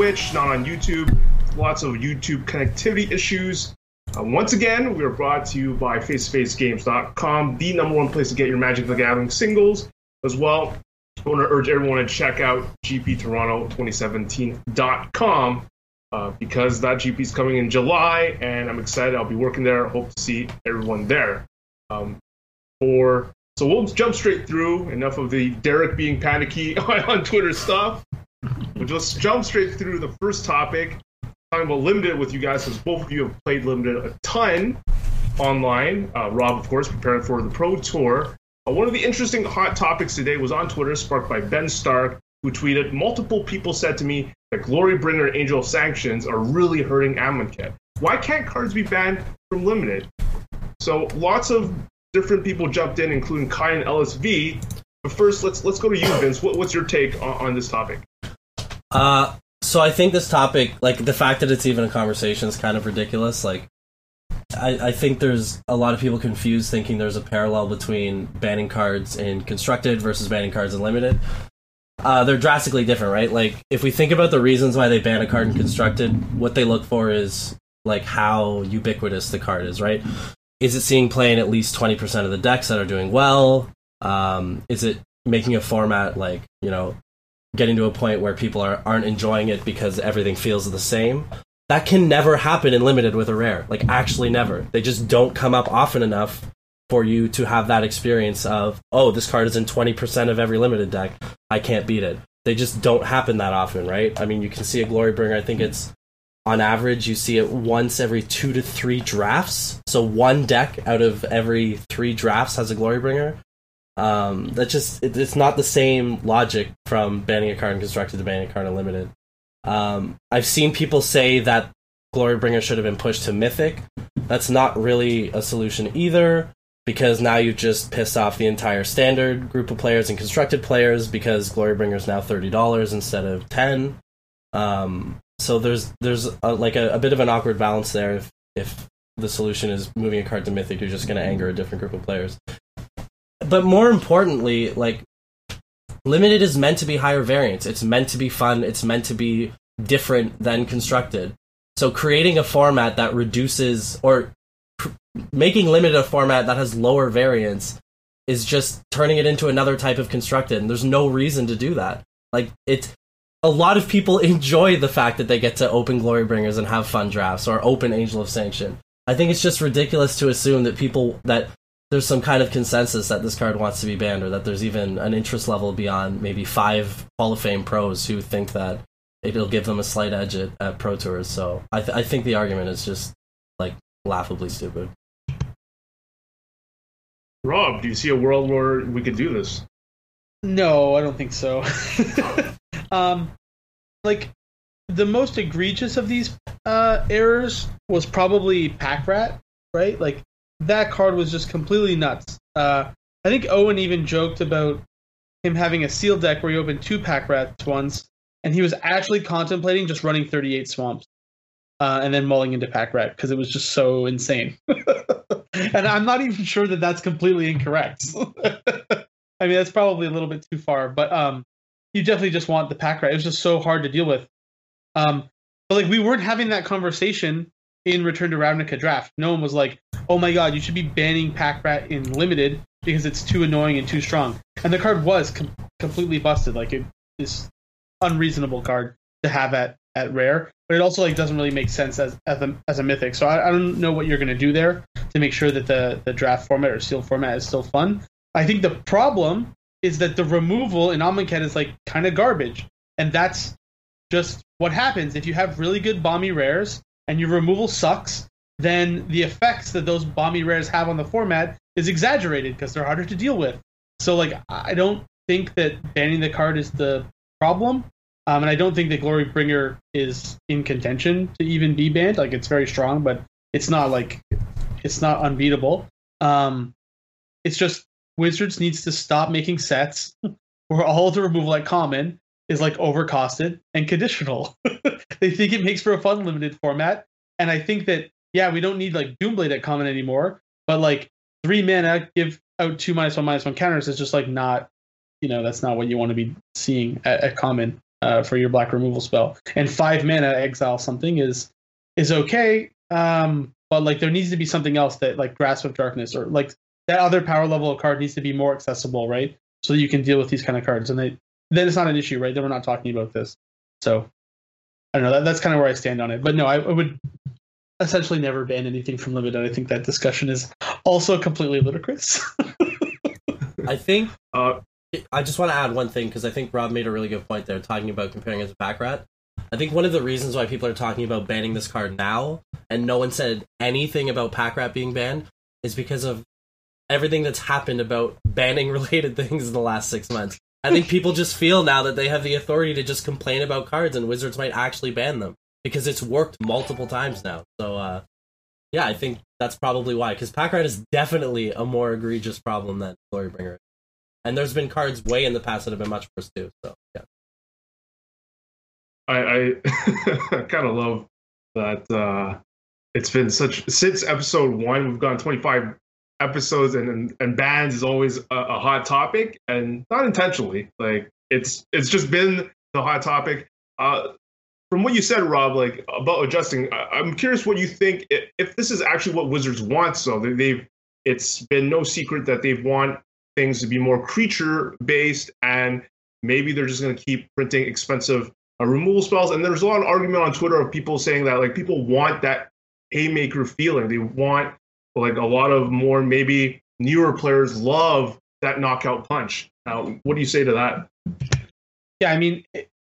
Twitch, not on YouTube. Lots of YouTube connectivity issues. Uh, once again, we are brought to you by FaceToFaceGames.com, the number one place to get your Magic the Gathering singles. As well, I want to urge everyone to check out GPToronto2017.com uh, because that GP is coming in July, and I'm excited. I'll be working there. Hope to see everyone there. Um, for so we'll jump straight through. Enough of the Derek being panicky on Twitter stuff. We'll just jump straight through the first topic, talking about limited with you guys, because both of you have played limited a ton online. Uh, Rob, of course, preparing for the Pro Tour. Uh, one of the interesting hot topics today was on Twitter, sparked by Ben Stark, who tweeted, "Multiple people said to me that Glorybringer and Angel Sanctions are really hurting Amonkhet. Why can't cards be banned from limited?" So lots of different people jumped in, including Kai and LSV. But first, let's let's go to you, Vince. What, what's your take on, on this topic? Uh, so I think this topic, like the fact that it's even a conversation, is kind of ridiculous. Like, I, I think there's a lot of people confused, thinking there's a parallel between banning cards in constructed versus banning cards in limited. Uh, they're drastically different, right? Like, if we think about the reasons why they ban a card in constructed, what they look for is like how ubiquitous the card is, right? is it seeing play in at least 20% of the decks that are doing well? Um, is it making a format like, you know, getting to a point where people are, aren't enjoying it because everything feels the same? That can never happen in limited with a rare. Like, actually, never. They just don't come up often enough for you to have that experience of, oh, this card is in 20% of every limited deck. I can't beat it. They just don't happen that often, right? I mean, you can see a Glorybringer. I think it's on average, you see it once every two to three drafts. So one deck out of every three drafts has a Glorybringer. Um, that just it, it's not the same logic from banning a card in constructed to banning a card in limited. Um, I've seen people say that Glorybringer should have been pushed to Mythic. That's not really a solution either, because now you've just pissed off the entire standard group of players and constructed players because Glorybringer is now thirty dollars instead of ten. Um, so there's there's a, like a, a, bit of an awkward balance there if if the solution is moving a card to mythic you're just going to anger a different group of players but more importantly like limited is meant to be higher variance. It's meant to be fun. It's meant to be different than constructed. So creating a format that reduces or cr- making limited a format that has lower variance is just turning it into another type of constructed and there's no reason to do that. Like it's a lot of people enjoy the fact that they get to open glory bringers and have fun drafts or open Angel of Sanction. I think it's just ridiculous to assume that people that there's some kind of consensus that this card wants to be banned or that there's even an interest level beyond maybe five Hall of Fame pros who think that it'll give them a slight edge at, at Pro Tours. So I, th- I think the argument is just like laughably stupid. Rob, do you see a world where we could do this? No, I don't think so. Um, like the most egregious of these uh, errors was probably Pack Rat, right? Like that card was just completely nuts. Uh, I think Owen even joked about him having a sealed deck where he opened two Pack Rats once, and he was actually contemplating just running 38 Swamps uh, and then mulling into Pack Rat because it was just so insane. and I'm not even sure that that's completely incorrect. I mean, that's probably a little bit too far, but um, you definitely just want the pack rat. It was just so hard to deal with. Um, but like we weren't having that conversation in Return to Ravnica draft. No one was like, "Oh my god, you should be banning pack rat in limited because it's too annoying and too strong." And the card was com- completely busted. Like it is unreasonable card to have at at rare, but it also like doesn't really make sense as as a, as a mythic. So I, I don't know what you're going to do there to make sure that the the draft format or seal format is still fun. I think the problem is that the removal in Amonkhet is like kind of garbage, and that's just what happens if you have really good bomby rares and your removal sucks. Then the effects that those bomby rares have on the format is exaggerated because they're harder to deal with. So like I don't think that banning the card is the problem. Um, and I don't think that Glorybringer is in contention to even be banned. Like it's very strong, but it's not like it's not unbeatable. Um, it's just Wizards needs to stop making sets where all the removal at common is like overcosted and conditional. they think it makes for a fun limited format. And I think that, yeah, we don't need like Doomblade at common anymore, but like three mana, give out two minus one minus one counters is just like not you know that's not what you want to be seeing at, at common uh, for your black removal spell. And five mana exile something is is okay, um, but like there needs to be something else that like grasp of darkness or like that other power level card needs to be more accessible, right? So that you can deal with these kind of cards, and they, then it's not an issue, right? Then we're not talking about this. So I don't know. That, that's kind of where I stand on it. But no, I, I would essentially never ban anything from limited. I think that discussion is also completely ludicrous. I think Uh, I just want to add one thing because I think Rob made a really good point there, talking about comparing it to Pack Rat. I think one of the reasons why people are talking about banning this card now, and no one said anything about Pack Rat being banned, is because of everything that's happened about banning related things in the last six months. I think people just feel now that they have the authority to just complain about cards, and Wizards might actually ban them because it's worked multiple times now. So, uh, yeah, I think that's probably why. Because Pack Rat is definitely a more egregious problem than Glorybringer. And there's been cards way in the past that have been much worse too. So, yeah. I, I kind of love that uh, it's been such since episode one. We've gone 25 episodes, and and, and bans is always a, a hot topic, and not intentionally. Like it's it's just been the hot topic. Uh, from what you said, Rob, like about adjusting, I, I'm curious what you think if, if this is actually what Wizards want. So they- they've it's been no secret that they want things to be more creature based, and maybe they're just going to keep printing expensive uh, removal spells. And there's a lot of argument on Twitter of people saying that like people want that haymaker feeling. They want like a lot of more maybe newer players love that knockout punch. Now, what do you say to that? Yeah, I mean,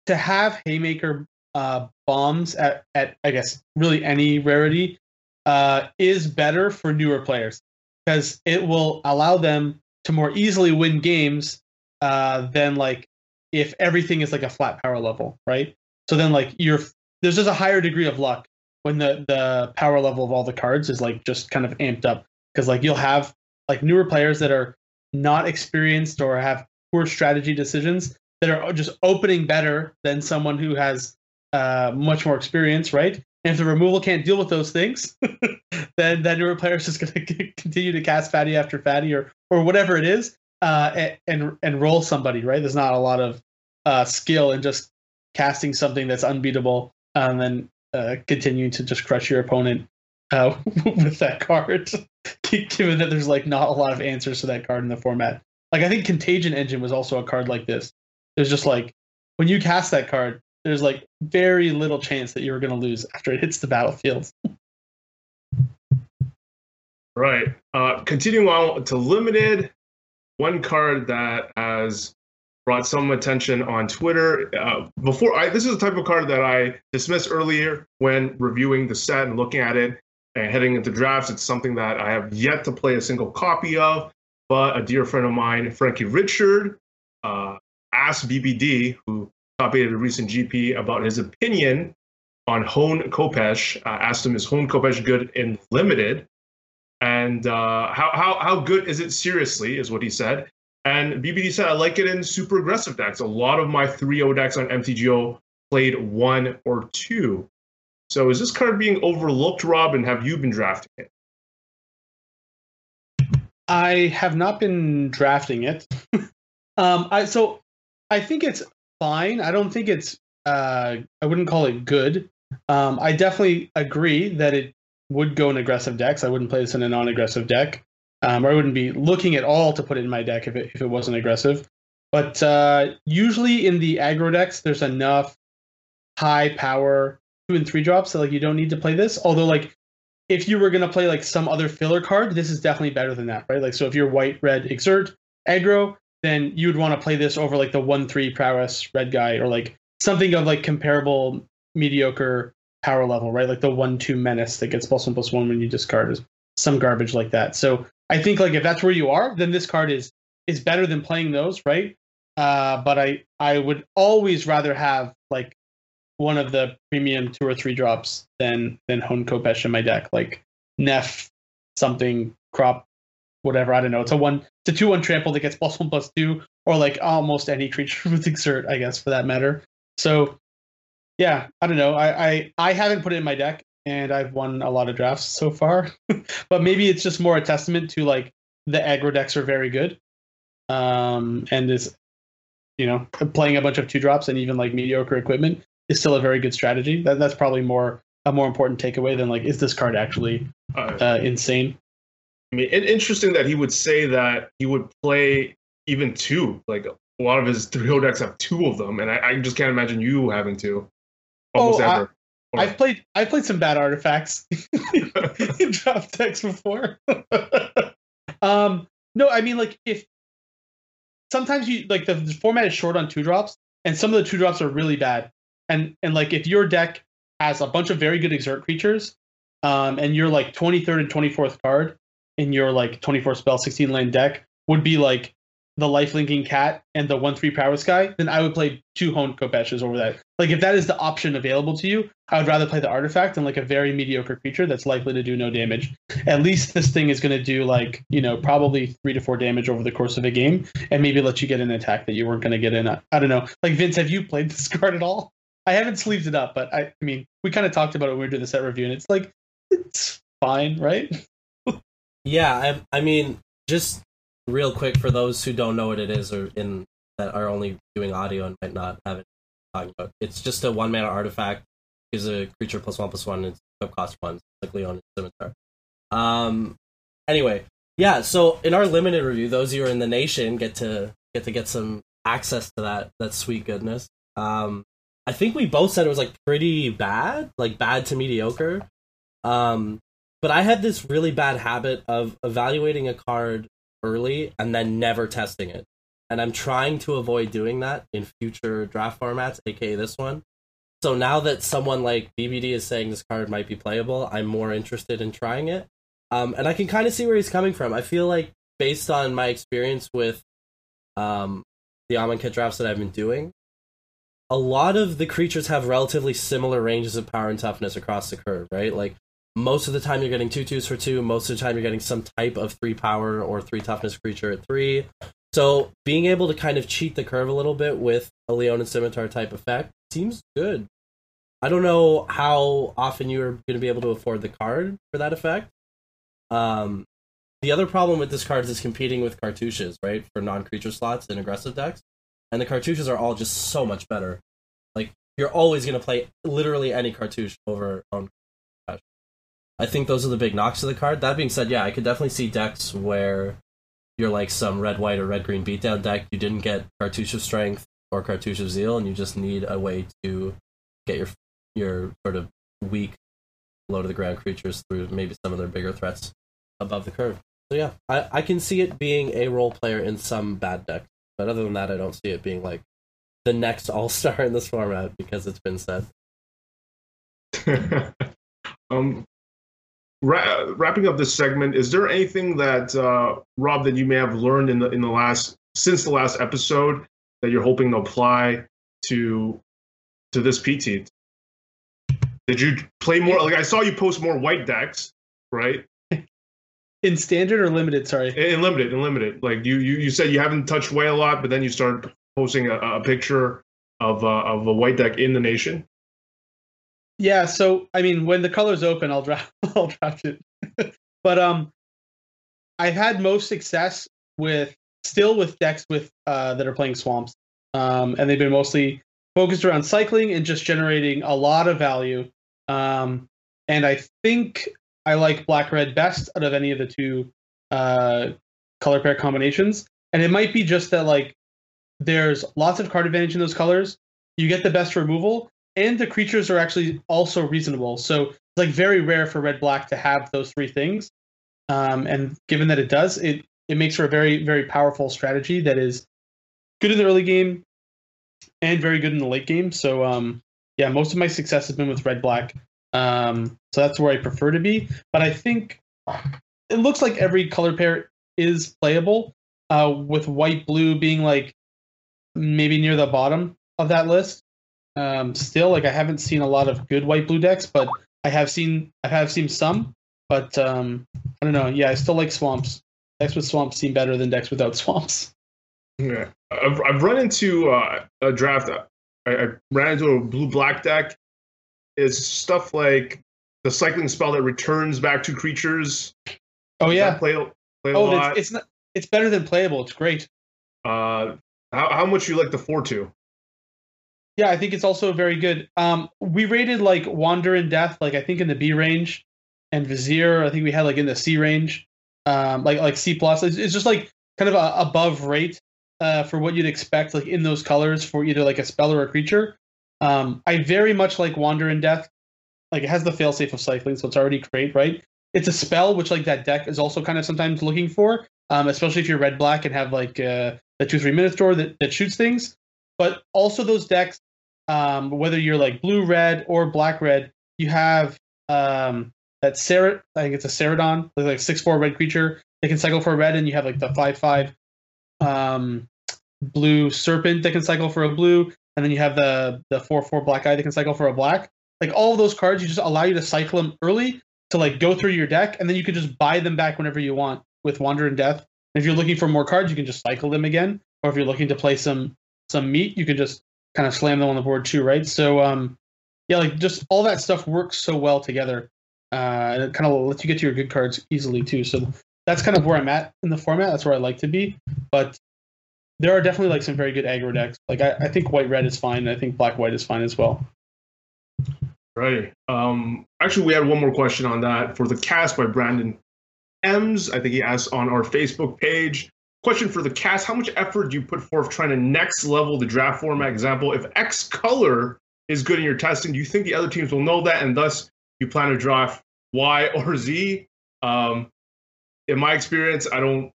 to have Haymaker uh, bombs at, at, I guess, really any rarity uh, is better for newer players because it will allow them to more easily win games uh, than like if everything is like a flat power level, right? So then like you're there's just a higher degree of luck when the the power level of all the cards is like just kind of amped up because like you'll have like newer players that are not experienced or have poor strategy decisions that are just opening better than someone who has uh, much more experience, right? And if the removal can't deal with those things, then that newer player is just going to continue to cast fatty after fatty or or whatever it is, uh, and and roll somebody, right? There's not a lot of uh, skill in just casting something that's unbeatable and then uh, continuing to just crush your opponent uh, with that card. Given that there's like not a lot of answers to that card in the format, like I think Contagion Engine was also a card like this. There's just like when you cast that card, there's like very little chance that you're going to lose after it hits the battlefield. Right. Uh, continuing on to limited, one card that has brought some attention on Twitter. Uh, before I, this is the type of card that I dismissed earlier when reviewing the set and looking at it and heading into drafts. It's something that I have yet to play a single copy of, but a dear friend of mine, Frankie Richard, uh, asked BBD, who copied a recent GP, about his opinion on Hone Khopesh. Uh, asked him, is Hone Khopesh good in limited? And uh, how, how, how good is it seriously, is what he said. And BBD said, I like it in super aggressive decks. A lot of my 3 0 decks on MTGO played one or two. So is this card being overlooked, Rob, and have you been drafting it? I have not been drafting it. um, I so I think it's fine. I don't think it's. Uh, I wouldn't call it good. Um, I definitely agree that it would go in aggressive decks. I wouldn't play this in a non-aggressive deck, um, or I wouldn't be looking at all to put it in my deck if it if it wasn't aggressive. But uh, usually in the aggro decks, there's enough high power two and three drops that like you don't need to play this. Although like if you were gonna play like some other filler card, this is definitely better than that, right? Like so if you're white red exert aggro, then you would want to play this over like the one three prowess red guy or like something of like comparable mediocre power level, right? Like the one two menace that gets plus one plus one when you discard is some garbage like that. So I think like if that's where you are, then this card is is better than playing those, right? Uh, but I I would always rather have like one of the premium two or three drops than than Hone Khopesh in my deck, like Neff something crop whatever. I don't know. It's a one it's a two one trample that gets plus one plus two, or like almost any creature with exert, I guess, for that matter. So yeah, I don't know. I, I I haven't put it in my deck and I've won a lot of drafts so far. but maybe it's just more a testament to like the aggro decks are very good. Um and is you know playing a bunch of two drops and even like mediocre equipment is still a very good strategy. That, that's probably more a more important takeaway than like is this card actually Uh, uh, insane? I mean, interesting that he would say that he would play even two. Like a lot of his 3 decks have two of them, and I, I just can't imagine you having two. Almost Oh, I- ever. I've played I've played some bad artifacts in draft decks before. um, no, I mean like if sometimes you like the, the format is short on two drops, and some of the two drops are really bad, and and like if your deck has a bunch of very good exert creatures, um, and you're like 23rd and 24th card in your like 24 spell 16 land deck would be like the life linking cat and the one three power sky, then I would play two honed Khopeshes over that. Like if that is the option available to you, I would rather play the artifact and like a very mediocre creature that's likely to do no damage. At least this thing is going to do like you know probably three to four damage over the course of a game, and maybe let you get an attack that you weren't going to get in. I I don't know. Like Vince, have you played this card at all? I haven't sleeved it up, but I, I mean, we kind of talked about it when we were doing the set review, and it's like it's fine, right? Yeah, I, I mean, just real quick for those who don't know what it is or in that are only doing audio and might not have it talking about. It's just a one mana artifact. Is a creature plus one plus one. It's equip cost one, like Leonin Scimitar. Um. Anyway, yeah. So in our limited review, those who are in the nation get to get to get some access to that that sweet goodness. Um. I think we both said it was like pretty bad, like bad to mediocre. Um, but I had this really bad habit of evaluating a card early and then never testing it. And I'm trying to avoid doing that in future draft formats, aka this one. So now that someone like BBD is saying this card might be playable, I'm more interested in trying it. Um, and I can kind of see where he's coming from. I feel like based on my experience with um, the Amonkhet drafts that I've been doing, a lot of the creatures have relatively similar ranges of power and toughness across the curve, right? Like most of the time you're getting two twos for two. Most of the time you're getting some type of three power or three toughness creature at three. So being able to kind of cheat the curve a little bit with a Leonin Scimitar type effect seems good. I don't know how often you're going to be able to afford the card for that effect. Um, the other problem with this card is competing with cartouches, right, for non-creature slots in aggressive decks, and the cartouches are all just so much better. Like you're always going to play literally any cartouche over on I think those are the big knocks of the card. That being said, yeah, I could definitely see decks where you're like some red white or red green beatdown deck. You didn't get Cartouche of Strength or Cartouche of Zeal, and you just need a way to get your your sort of weak, low to the ground creatures through maybe some of their bigger threats above the curve. So yeah, I, I can see it being a role player in some bad decks, but other than that, I don't see it being like the next all star in this format because it's been said. um, ra- wrapping up this segment, is there anything that uh, Rob that you may have learned in the in the last since the last episode that you're hoping to apply to to this PT? Did you play more? Like I saw you post more white decks, right? In standard or limited? Sorry. In limited, in limited. Like you, you, you said you haven't touched white a lot, but then you started posting a, a picture of uh, of a white deck in the nation. Yeah, so I mean, when the colors open, I'll draft. I'll draft it. but um, I've had most success with still with decks with uh that are playing swamps, um, and they've been mostly focused around cycling and just generating a lot of value. Um, and I think I like black red best out of any of the two uh color pair combinations. And it might be just that like there's lots of card advantage in those colors. You get the best removal, and the creatures are actually also reasonable. So it's like very rare for red black to have those three things. Um, and given that it does, it it makes for a very very powerful strategy that is good in the early game and very good in the late game. So um, yeah, most of my success has been with red black. Um, so that's where I prefer to be. But I think it looks like every color pair is playable. Uh, with white blue being like maybe near the bottom of that list. Um, still, like I haven't seen a lot of good white blue decks, but I have seen I have seen some. But um, I don't know. Yeah, I still like swamps. Decks with swamps seem better than decks without swamps. Yeah, I've, I've run into uh, a draft. I, I ran into a blue black deck. It's stuff like the cycling spell that returns back to creatures. Oh yeah. Play, play a Oh, lot. it's, it's not. It's better than playable. It's great. Uh, How, how much you like the four two? Yeah, I think it's also very good. Um, we rated like Wander in Death, like I think in the B range, and Vizier, I think we had like in the C range, um, like like C plus. It's, it's just like kind of a above rate uh, for what you'd expect, like in those colors for either like a spell or a creature. Um, I very much like Wander in Death. Like it has the failsafe of cycling, so it's already great, right? It's a spell which like that deck is also kind of sometimes looking for, um, especially if you're red black and have like uh, the two three Minotaur that, that shoots things. But also those decks, um, whether you're like blue red or black red, you have um, that Sarah. I think it's a Cerodon, like six four red creature. They can cycle for a red, and you have like the five five um, blue serpent that can cycle for a blue, and then you have the the four four black eye that can cycle for a black. Like all of those cards, you just allow you to cycle them early to like go through your deck, and then you can just buy them back whenever you want with Wander in Death. And if you're looking for more cards, you can just cycle them again. Or if you're looking to play some some meat, you can just kind of slam them on the board too, right? So um, yeah, like just all that stuff works so well together, uh, and it kind of lets you get to your good cards easily too. So that's kind of where I'm at in the format. That's where I like to be. But there are definitely like some very good aggro decks. Like I, I think white red is fine. I think black white is fine as well. Right. Um, actually, we had one more question on that for the cast by Brandon Ems. I think he asked on our Facebook page. Question for the cast: How much effort do you put forth trying to next level the draft format? Example: If X color is good in your testing, do you think the other teams will know that, and thus you plan to draft Y or Z? Um, in my experience, I don't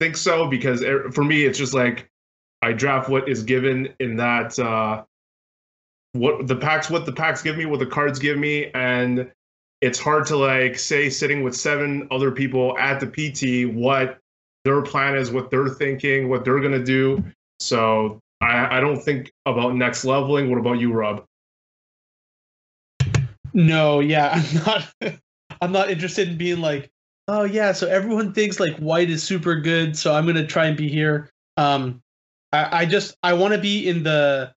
think so because for me, it's just like I draft what is given in that uh, what the packs, what the packs give me, what the cards give me, and it's hard to like say sitting with seven other people at the PT what their plan is, what they're thinking, what they're gonna do. So I, I don't think about next leveling. What about you, Rob? No, yeah, I'm not. I'm not interested in being like, oh yeah, so everyone thinks like white is super good, so I'm gonna try and be here. Um, I, I just I want to be in the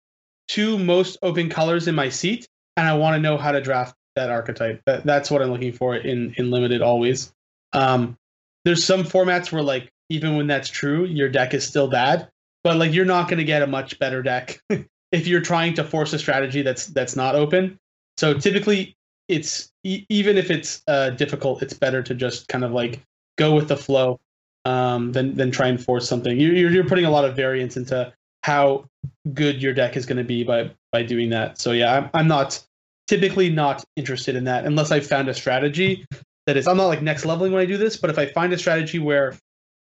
two most open colors in my seat, and I want to know how to draft that archetype. That, that's what I'm looking for in in limited always. Um, there's some formats where like even when that's true, your deck is still bad, but like you're not going to get a much better deck if you're trying to force a strategy that's that's not open. So typically, it's e- even if it's uh, difficult, it's better to just kind of like go with the flow um, than than try and force something. You're you're putting a lot of variance into how good your deck is going to be by by doing that. So yeah, I'm, I'm not typically not interested in that unless I've found a strategy that is. I'm not like next leveling when I do this, but if I find a strategy where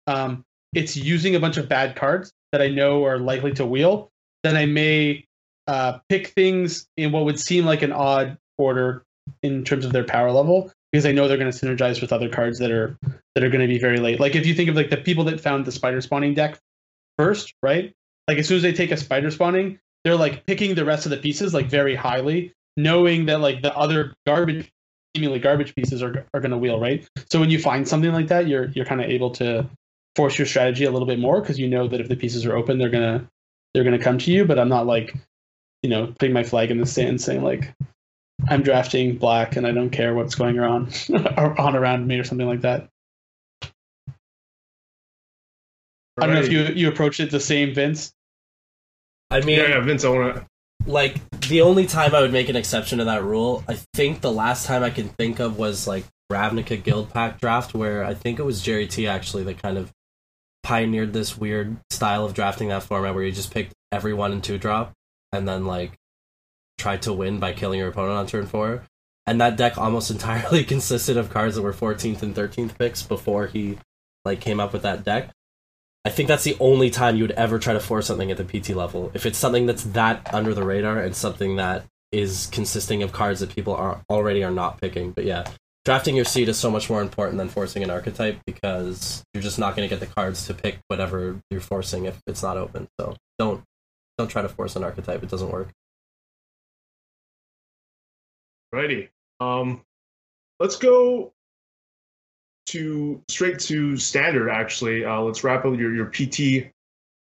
um, it's using a bunch of bad cards that I know are likely to wheel, then I may uh, pick things in what would seem like an odd order in terms of their power level because I know they're going to synergize with other cards that are that are going to be very late. Like if you think of like the people that found the spider spawning deck first, right? Like as soon as they take a spider spawning, they're like picking the rest of the pieces like very highly, knowing that like the other garbage, seemingly garbage pieces are are going to wheel, right? So when you find something like that, you're you're kind of able to force your strategy a little bit more because you know that if the pieces are open, they're gonna they're gonna come to you. But I'm not like, you know, putting my flag in the sand saying like I'm drafting black and I don't care what's going on on around me or something like that. I don't know if you you approached it the same, Vince. I mean, Yeah, yeah, Vince, I want to. like the only time I would make an exception to that rule, I think the last time I can think of was like Ravnica Guild Pack draft, where I think it was Jerry T actually that kind of pioneered this weird style of drafting that format where you just picked everyone in two drop and then like tried to win by killing your opponent on turn four. And that deck almost entirely consisted of cards that were 14th and 13th picks before he like came up with that deck. I think that's the only time you would ever try to force something at the PT level. If it's something that's that under the radar and something that is consisting of cards that people are already are not picking. But yeah, drafting your seed is so much more important than forcing an archetype because you're just not going to get the cards to pick whatever you're forcing if it's not open. So don't don't try to force an archetype; it doesn't work. Righty. Um, let's go to straight to standard. Actually, uh, let's wrap up your your PT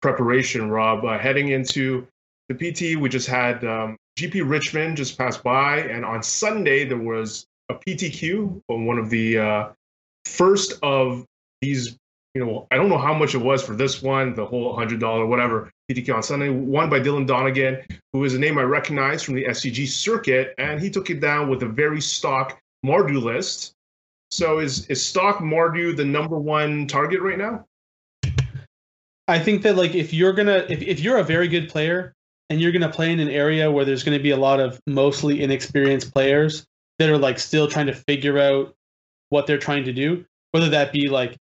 preparation, Rob. Uh, heading into the PT, we just had um, GP Richmond just passed by, and on Sunday there was a PTQ on one of the uh, first of these you know, I don't know how much it was for this one, the whole hundred dollar whatever PTQ on Sunday, won by Dylan Donegan, who is a name I recognize from the SCG circuit, and he took it down with a very stock Mardu list. So is is stock Mardu the number one target right now? I think that like if you're gonna if, if you're a very good player and you're gonna play in an area where there's gonna be a lot of mostly inexperienced players that are like still trying to figure out what they're trying to do, whether that be like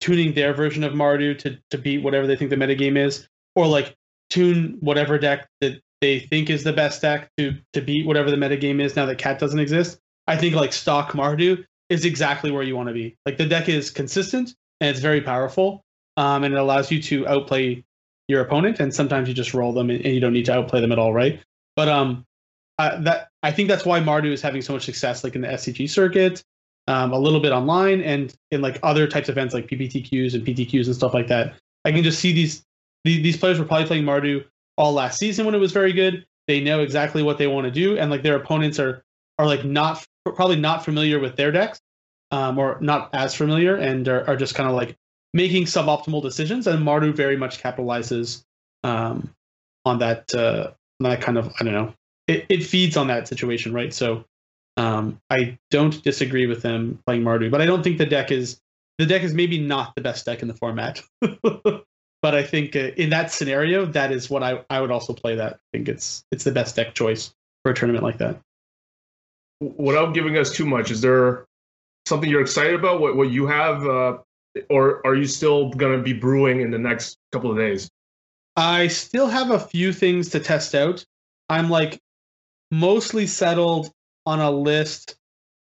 tuning their version of Mardu to, to beat whatever they think the metagame is, or like tune whatever deck that they think is the best deck to to beat whatever the metagame is now that Cat doesn't exist. I think like stock Mardu is exactly where you want to be. Like the deck is consistent and it's very powerful, um, and it allows you to outplay your opponent. And sometimes you just roll them and, and you don't need to outplay them at all, right? But um, uh, that I think that's why Mardu is having so much success, like in the SCG circuit, um, a little bit online, and in like other types of events like PPTQs and PTQs and stuff like that. I can just see these these, players were probably playing Mardu all last season when it was very good. They know exactly what they want to do, and like their opponents are are like not probably not familiar with their decks, um, or not as familiar, and are, are just kind of like making suboptimal decisions. And Mardu very much capitalizes um, on that uh, on that kind of I don't know. It, it feeds on that situation, right? So um, I don't disagree with them playing Mardu, but I don't think the deck is the deck is maybe not the best deck in the format. but I think uh, in that scenario, that is what I, I would also play. That I think it's it's the best deck choice for a tournament like that. Without giving us too much, is there something you're excited about? What what you have, uh, or are you still going to be brewing in the next couple of days? I still have a few things to test out. I'm like mostly settled on a list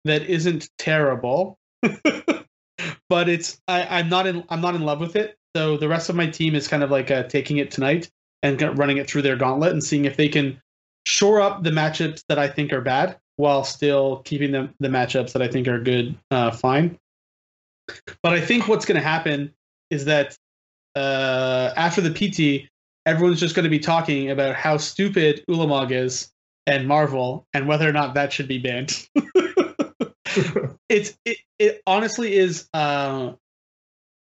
that isn't terrible, but it's I, I'm not in I'm not in love with it. So the rest of my team is kind of like uh, taking it tonight and running it through their gauntlet and seeing if they can shore up the matchups that I think are bad while still keeping them the matchups that I think are good uh, fine. But I think what's going to happen is that uh, after the PT, everyone's just going to be talking about how stupid Ulamog is and Marvel and whether or not that should be banned. it's it, it honestly is uh,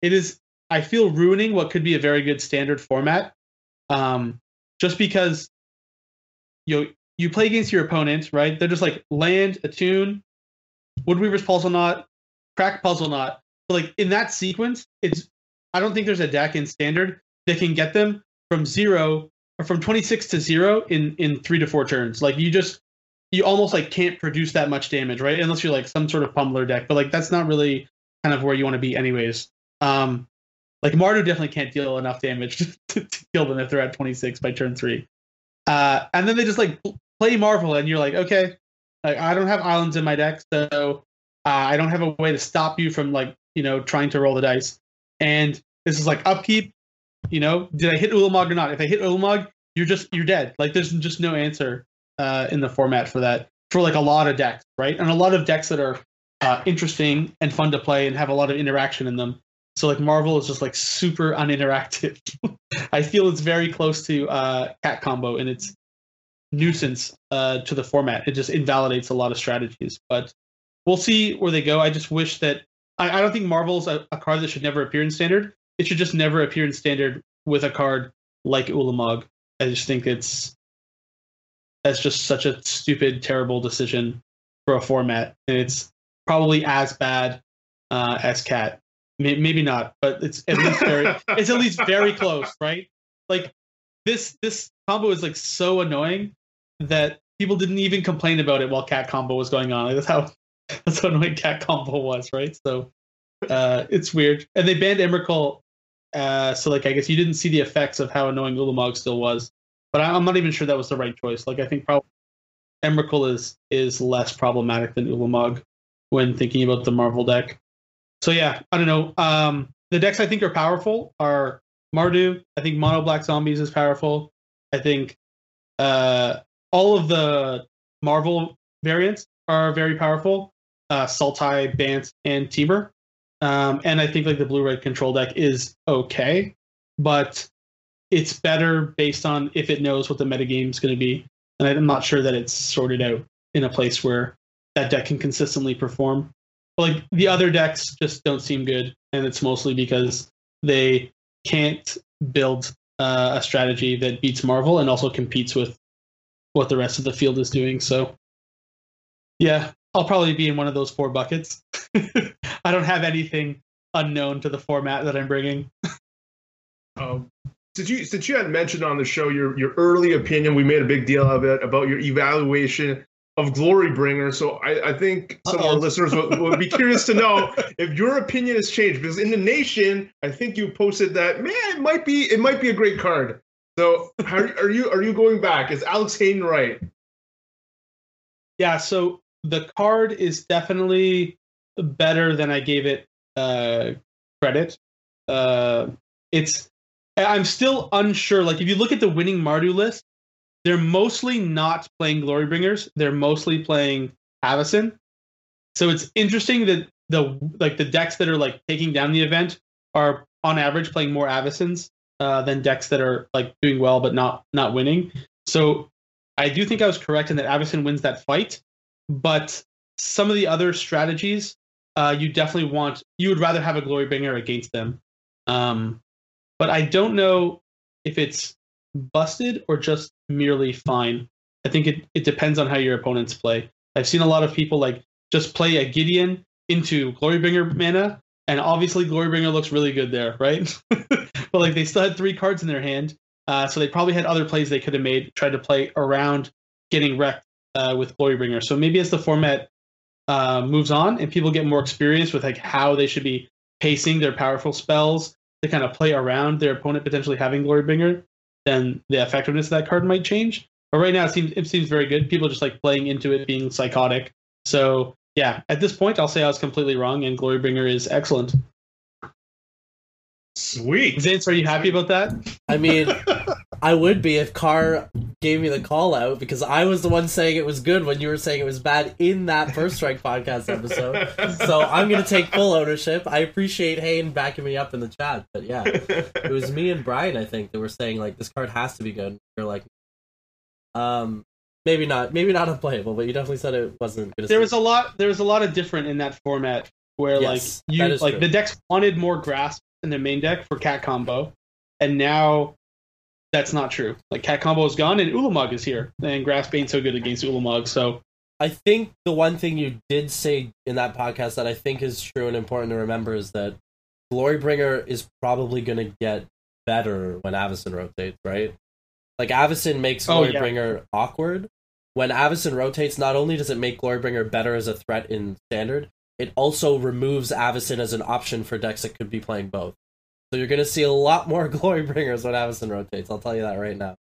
it is I feel ruining what could be a very good standard format. Um, just because you know, you play against your opponent, right? They're just like land, attune, Woodweaver's Puzzleknot, crack Puzzleknot. But like in that sequence, it's I don't think there's a deck in standard that can get them from zero from 26 to zero in in three to four turns. Like you just you almost like can't produce that much damage, right? Unless you're like some sort of pummeler deck, but like that's not really kind of where you want to be, anyways. Um, like Mardu definitely can't deal enough damage to, to, kill them if they're at 26 by turn three. Uh, and then they just like play Marvel, and you're like, okay, like I don't have islands in my deck, so uh, I don't have a way to stop you from like you know trying to roll the dice. And this is like upkeep. You know, did I hit Ulamog or not? If I hit Ulamog, you're just you're dead. Like there's just no answer uh, in the format for that for like a lot of decks, right? And a lot of decks that are uh, interesting and fun to play and have a lot of interaction in them. So like Marvel is just like super uninteractive. I feel it's very close to uh, Cat Combo and its nuisance uh, to the format. It just invalidates a lot of strategies. But we'll see where they go. I just wish that I, I don't think Marvel's a, a card that should never appear in standard. It should just never appear in standard with a card like Ulamog. I just think it's that's just such a stupid, terrible decision for a format, and it's probably as bad uh, as Cat. Maybe not, but it's at least very it's at least very close, right? Like this this combo is like so annoying that people didn't even complain about it while Cat combo was going on. Like that's how that's how annoying Cat combo was, right? So uh, it's weird. And they banned Emrakul, uh, so like I guess you didn't see the effects of how annoying Ulamog still was. But I, am not even sure that was the right choice. Like I think probably Emrakul is is less problematic than Ulamog when thinking about the Marvel deck. So yeah, I don't know. Um, the decks I think are powerful are Mardu. I think Mono Black Zombies is powerful. I think uh, all of the Marvel variants are very powerful. Uh, Sultai, Bant, and Temur. Um, and I think like the blue red control deck is okay, but it's better based on if it knows what the metagame is going to be. And I'm not sure that it's sorted out in a place where that deck can consistently perform. But like the other decks just don't seem good, and it's mostly because they can't build uh, a strategy that beats Marvel and also competes with what the rest of the field is doing. So, yeah, I'll probably be in one of those four buckets. I don't have anything unknown to the format that I'm bringing. Um, since you since you had mentioned on the show your your early opinion, we made a big deal of it about your evaluation of Glorybringer. So I, I think some of our listeners would, would be curious to know if your opinion has changed because in the nation, I think you posted that man, it might be it might be a great card. So how, are you are you going back? Is Alex Hayden right? Yeah, so the card is definitely better than I gave it uh, credit. Uh, it's I'm still unsure. Like if you look at the winning Mardu list, they're mostly not playing Glorybringers. They're mostly playing Avacyn. So it's interesting that the like the decks that are like taking down the event are on average playing more Avacyns uh, than decks that are like doing well but not not winning. So I do think I was correct in that Avacyn wins that fight, but some of the other strategies, uh, you definitely want you would rather have a glory Glorybringer against them. Um, but I don't know if it's busted or just merely fine. I think it, it depends on how your opponents play. I've seen a lot of people like just play a Gideon into Glorybringer mana, and obviously Glorybringer looks really good there, right? but like they still had three cards in their hand, uh, so they probably had other plays they could have made, tried to play around getting wrecked uh, with Glorybringer. So maybe as the format uh, moves on and people get more experience with like how they should be pacing their powerful spells to kind of play around their opponent potentially having Glory Glorybringer, then the effectiveness of that card might change. But right now it seems it seems very good. People just like playing into it, being psychotic. So yeah, at this point I'll say I was completely wrong, and Glory Glorybringer is excellent. Sweet. Vince, are you happy about that? I mean, I would be if Carr gave me the call out because I was the one saying it was good when you were saying it was bad in that First Strike podcast episode. So I'm gonna take full ownership. I appreciate Hayden backing me up in the chat, but yeah, it was me and Brian I think that were saying like this card has to be good. You're like, um, maybe not, maybe not unplayable, but you definitely said it wasn't good. There was a lot. There was a lot of different in that format where Yes, like you like true. the decks wanted more grasp in their main deck for cat combo, and now that's not true. Like cat combo is gone and Ulamog is here, and grasp ain't so good against Ulamog. So I think the one thing you did say in that podcast that I think is true and important to remember is that Glorybringer is probably going to get better when Avacyn rotates, right? Like Avacyn makes Oh, yeah. Glorybringer awkward. When Avacyn rotates, not only does it make Glorybringer better as a threat in standard, it also removes Avacyn as an option for decks that could be playing both. So you're going to see a lot more Glorybringers when Avacyn rotates. I'll tell you that right now.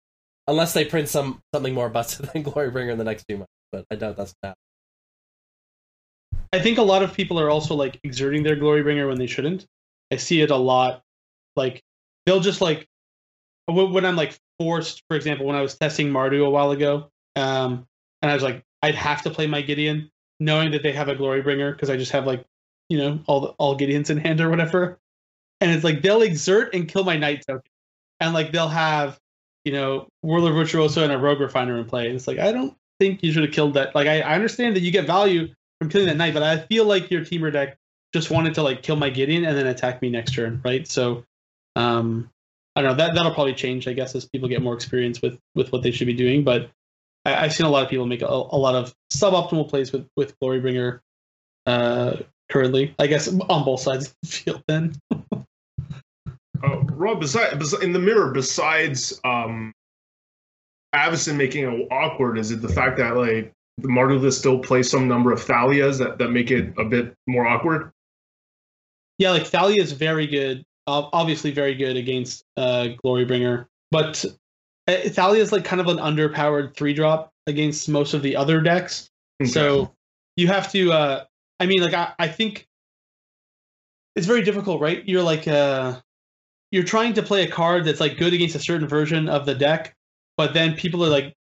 Unless they print some something more busted than Glorybringer in the next few months, but I doubt that's going. I think a lot of people are also like exerting their Glorybringer when they shouldn't. I see it a lot. Like they'll just like when I'm like forced, for example, when I was testing Mardu a while ago, um, and I was like, I'd have to play my Gideon, knowing that they have a Glorybringer because I just have like, you know, all the, all Gideons in hand or whatever. And it's like they'll exert and kill my Knight token, and like they'll have, you know, Whirler Virtuoso and a Rogue Refiner in play. And it's like I don't think you should have killed that. Like I, I understand that you get value from killing that knight, but I feel like your Temur deck just wanted to like kill my Gideon and then attack me next turn, right? So, um, I don't know that that'll probably change, I guess, as people get more experience with with what they should be doing. But I, I've seen a lot of people make a, a lot of suboptimal plays with with Glorybringer uh, currently. I guess on both sides of the field. Then Uh, Rob, besides, in the mirror, besides um, Avacyn making it awkward, is it the fact that like the Mardu list still plays some number of Thalias that, that make it a bit more awkward? yeah, like Thalia is very good, obviously very good against uh, Glorybringer, but uh, Thalia is like kind of an underpowered three drop against most of the other decks. Okay. So you have to. Uh, I mean, like I, I think it's very difficult, right? You're like uh, you're trying to play a card that's like good against a certain version of the deck, but then people are like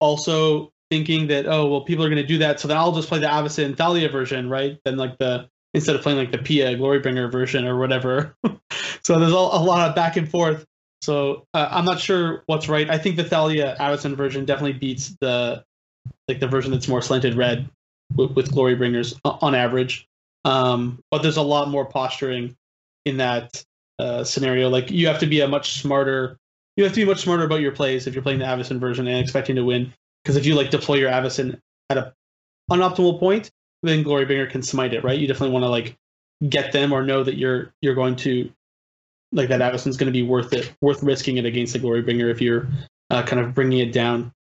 also thinking that oh well people are going to do that, so then I'll just play the Avacyn Thalia version, right? Then like the instead of playing like the Pia Glorybringer version or whatever. so there's a, a lot of back and forth. So uh, I'm not sure what's right. I think the Thalia Avacyn version definitely beats the like the version that's more slanted red with, with Glorybringers on average. Um, but there's a lot more posturing in that uh, scenario. Like you have to be a much smarter. You have to be much smarter about your plays if you're playing the Avacyn version and expecting to win. Because if you like deploy your Avacyn at a unoptimal point, then Glorybringer can smite it, right? You definitely want to like get them or know that you're you're going to like that Avacyn's going to be worth it, worth risking it against the Glorybringer if you're uh, kind of bringing it down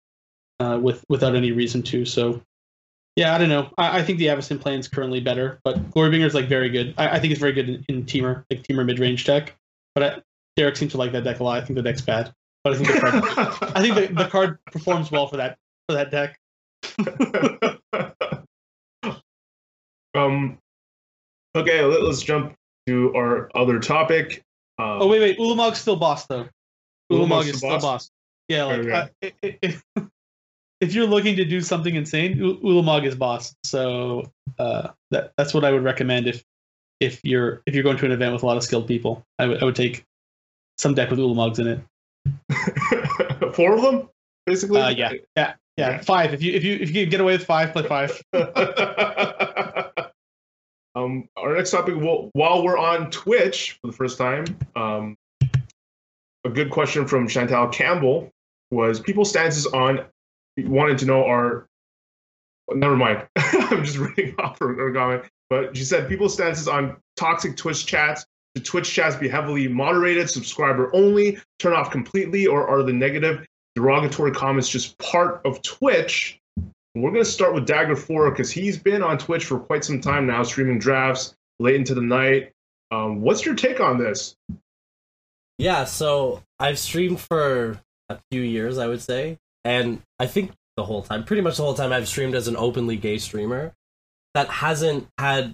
uh, with without any reason to. So yeah, I don't know. I, I think the Avacyn plan is currently better, but Glorybringer is like very good. I, I, think it's very good in, in Temur, like Temur mid range deck. But I, Derek seems to like that deck a lot. I think the deck's bad, but I think the card, I think the, the card performs well for that for that deck. um. Okay, let, us jump to our other topic. Um, oh wait, wait. Ulamog's still boss though. Ulamog is still boss. boss. Yeah, like okay. I, if, if you're looking to do something insane, U- Ulamog is boss. So uh, that that's what I would recommend if if you're if you're going to an event with a lot of skilled people. I would I would take some deck with Ulamogs in it. Four of them, basically. Uh, yeah, yeah, yeah. Five. If you if you if you get away with five, play five. um, our next topic. Well, while we're on Twitch for the first time, um, a good question from Chantal Campbell was people's stances on wanted to know are never mind. I'm just reading off her, her comment. But she said people's stances on toxic Twitch chats. Should Twitch chats be heavily moderated, subscriber only, turn off completely, or are the negative derogatory comments just part of Twitch? we're going to start with Dagger 4 because he's been on Twitch for quite some time now, streaming drafts late into the night. Um, what's your take on this? Yeah, so I've streamed for a few years, I would say, and I think the whole time, pretty much the whole time, I've streamed as an openly gay streamer. That hasn't had.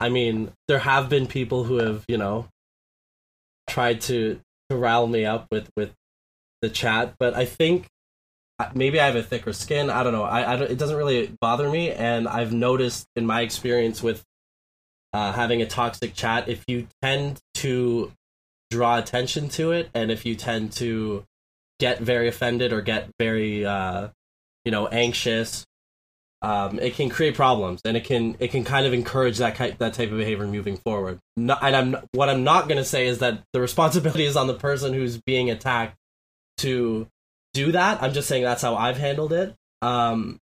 I mean, there have been people who have, you know, tried to to rile me up with with the chat, but I think maybe I have a thicker skin. I don't know. I, I it doesn't really bother me, and I've noticed in my experience with uh, having a toxic chat, if you tend to draw attention to it, and if you tend to get very offended or get very uh, you know anxious um, it can create problems and it can it can kind of encourage that type that type of behavior moving forward. No, and i'm what i'm not going to say is that the responsibility is on the person who's being attacked to do that. I'm just saying that's how i've handled it. Um,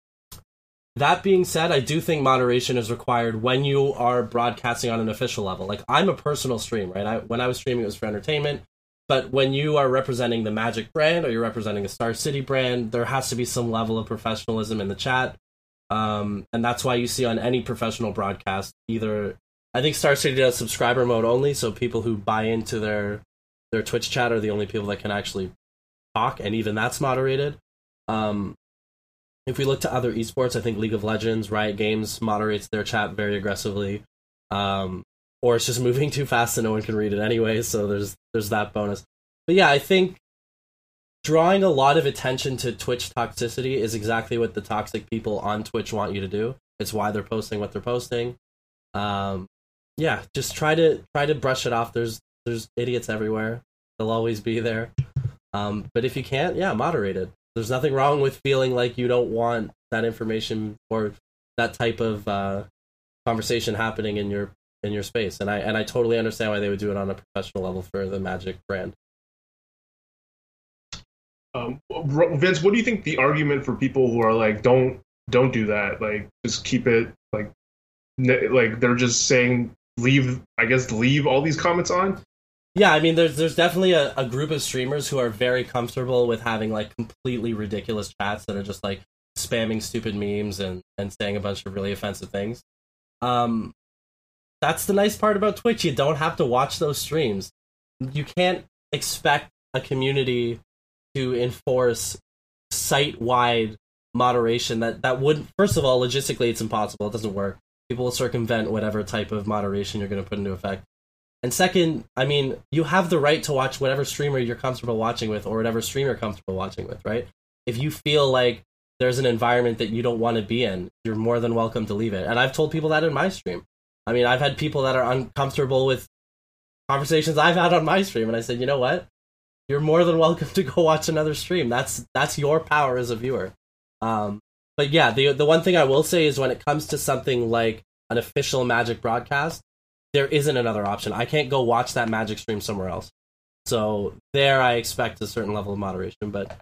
that being said i do think moderation is required when you are broadcasting on an official level. Like i'm a personal stream right? I, when i was streaming it was for entertainment but when you are representing the Magic brand or you're representing a Star City brand, there has to be some level of professionalism in the chat. Um, and that's why you see on any professional broadcast, either I think Star City does subscriber mode only, so people who buy into their their Twitch chat are the only people that can actually talk, and even that's moderated. Um, if we look to other esports, I think League of Legends, Riot Games moderates their chat very aggressively. Um, or it's just moving too fast and no one can read it anyway. So there's there's that bonus. But yeah, I think drawing a lot of attention to Twitch toxicity is exactly what the toxic people on Twitch want you to do. It's why they're posting what they're posting. Um, yeah, just try to try to brush it off. There's there's idiots everywhere. They'll always be there. Um, but if you can't, yeah, moderate it. There's nothing wrong with feeling like you don't want that information or that type of uh, conversation happening in your in your space, and I and I totally understand why they would do it on a professional level for the Magic brand. Um, Vince, what do you think the argument for people who are like, don't don't do that, like just keep it like like they're just saying leave, I guess leave all these comments on. Yeah, I mean, there's there's definitely a, a group of streamers who are very comfortable with having like completely ridiculous chats that are just like spamming stupid memes and and saying a bunch of really offensive things. Um, that's the nice part about Twitch. You don't have to watch those streams. You can't expect a community to enforce site wide moderation that that would first of all logistically it's impossible. It doesn't work. People will circumvent whatever type of moderation you're going to put into effect. And second i mean you have the right to watch whatever streamer you're comfortable watching with or whatever streamer you're comfortable watching with right? If you feel like there's an environment that you don't want to be in you're more than welcome to leave it. And i've told people that in my stream I mean, I've had people that are uncomfortable with conversations I've had on my stream, and I said, you know what? You're more than welcome to go watch another stream. That's that's your power as a viewer. Um, but yeah, the the one thing I will say is when it comes to something like an official Magic broadcast, there isn't another option. I can't go watch that Magic stream somewhere else. So there, I expect a certain level of moderation. But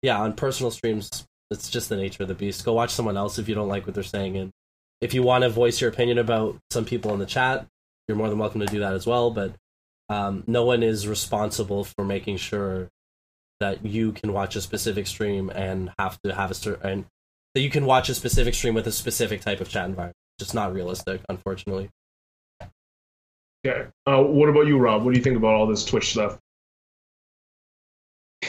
yeah, on personal streams, it's just the nature of the beast. Go watch someone else if you don't like what they're saying, and if you want to voice your opinion about some people in the chat, you're more than welcome to do that as well. But um, no one is responsible for making sure that you can watch a specific stream and have to have a certain and that you can watch a specific stream with a specific type of chat environment. It's not realistic, unfortunately. Okay. Uh, what about you, Rob? What do you think about all this Twitch stuff?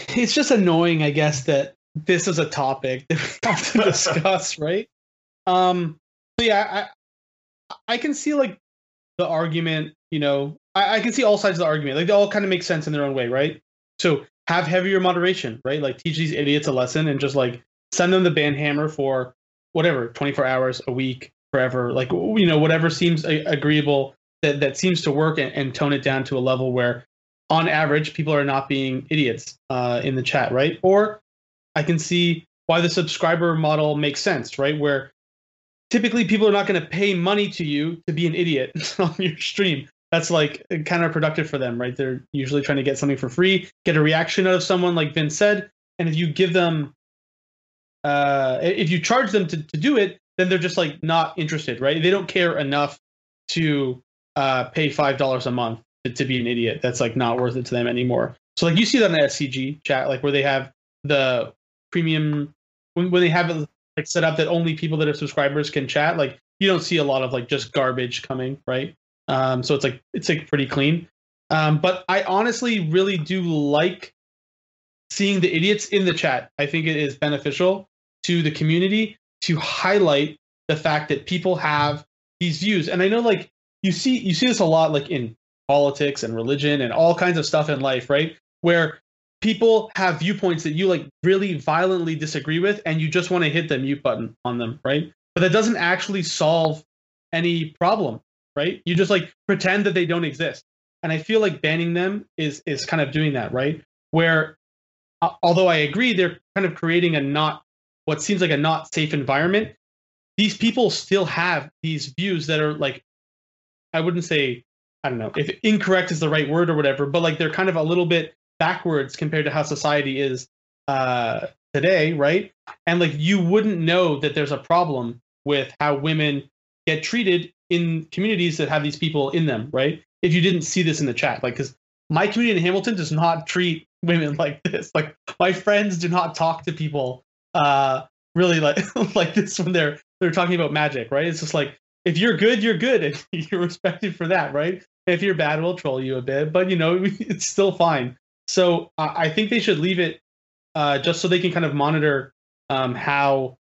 It's just annoying, I guess, that this is a topic that we have to discuss, right? Um, yeah, I I can see like the argument, you know, I, I can see all sides of the argument. Like they all kind of make sense in their own way, right? So have heavier moderation, right? Like teach these idiots a lesson and just like send them the ban hammer for whatever, 24 hours a week, forever. Like you know, whatever seems a- agreeable that that seems to work and, and tone it down to a level where on average people are not being idiots uh, in the chat, right? Or I can see why the subscriber model makes sense, right? Where typically people are not going to pay money to you to be an idiot on your stream. That's like counterproductive for them, right? They're usually trying to get something for free, get a reaction out of someone, like Vince said. And if you give them, uh, if you charge them to, to do it, then they're just like not interested, right? They don't care enough to uh, pay five dollars a month to, to be an idiot. That's like not worth it to them anymore. So like you see that in the SCG chat, like where they have the premium when, when they have like set up that only people that are subscribers can chat. Like you don't see a lot of like just garbage coming, right? Um, so it's like it's like pretty clean. Um, but I honestly really do like seeing the idiots in the chat. I think it is beneficial to the community to highlight the fact that people have these views. And I know like you see you see this a lot like in politics and religion and all kinds of stuff in life, right? Where people have viewpoints that you like really violently disagree with and you just want to hit the mute button on them right? But that doesn't actually solve any problem right? You just like pretend that they don't exist. And i feel like banning them is is kind of doing that right? Where although i agree they're kind of creating a not what seems like a not safe environment these people still have these views that are like i wouldn't say i don't know if incorrect is the right word or whatever but like they're kind of a little bit backwards compared to how society is uh, today, right? And like you wouldn't know that there's a problem with how women get treated in communities that have these people in them, right? If you didn't see this in the chat, like because my community in Hamilton does not treat women like this. Like my friends do not talk to people uh, really like like this when they're they're talking about magic, right? It's just like if you're good, you're good, and you're respected for that, right? If you're bad, we'll troll you a bit, but you know it's still fine. So I think they should leave it uh, just so they can kind of monitor um, how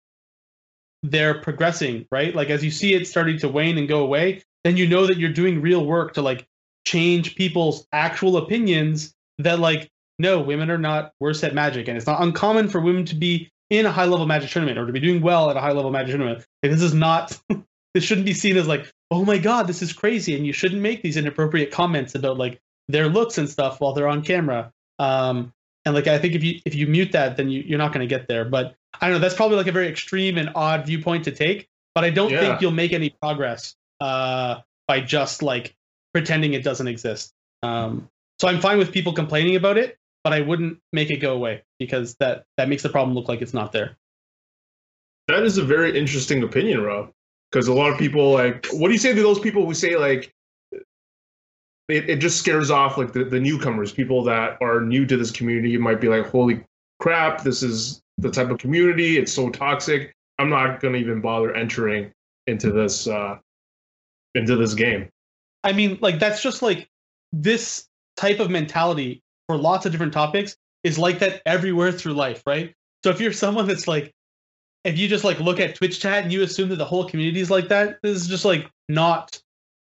they're progressing, right? Like as you see it starting to wane and go away, then you know that you're doing real work to like change people's actual opinions that like no, women are not worse at magic, and it's not uncommon for women to be in a high level magic tournament or to be doing well at a high level magic tournament. Like, this is not this shouldn't be seen as like, oh my god, this is crazy, and you shouldn't make these inappropriate comments about like their looks and stuff while they're on camera. Um, and like I think if you if you mute that, then you, you're not going to get there. But I don't know. That's probably like a very extreme and odd viewpoint to take. But I don't yeah. think you'll make any progress uh, by just like pretending it doesn't exist. Um, so I'm fine with people complaining about it, but I wouldn't make it go away because that that makes the problem look like it's not there. That is a very interesting opinion, Rob. Because a lot of people like, what do you say to those people who say like, it, it just scares off like the, the newcomers, people that are new to this community. It might be like, holy crap, this is the type of community. It's so toxic. I'm not gonna even bother entering into this uh, into this game. I mean, like that's just like this type of mentality for lots of different topics is like that everywhere through life, right? So if you're someone that's like, if you just like look at Twitch chat and you assume that the whole community is like that, this is just like not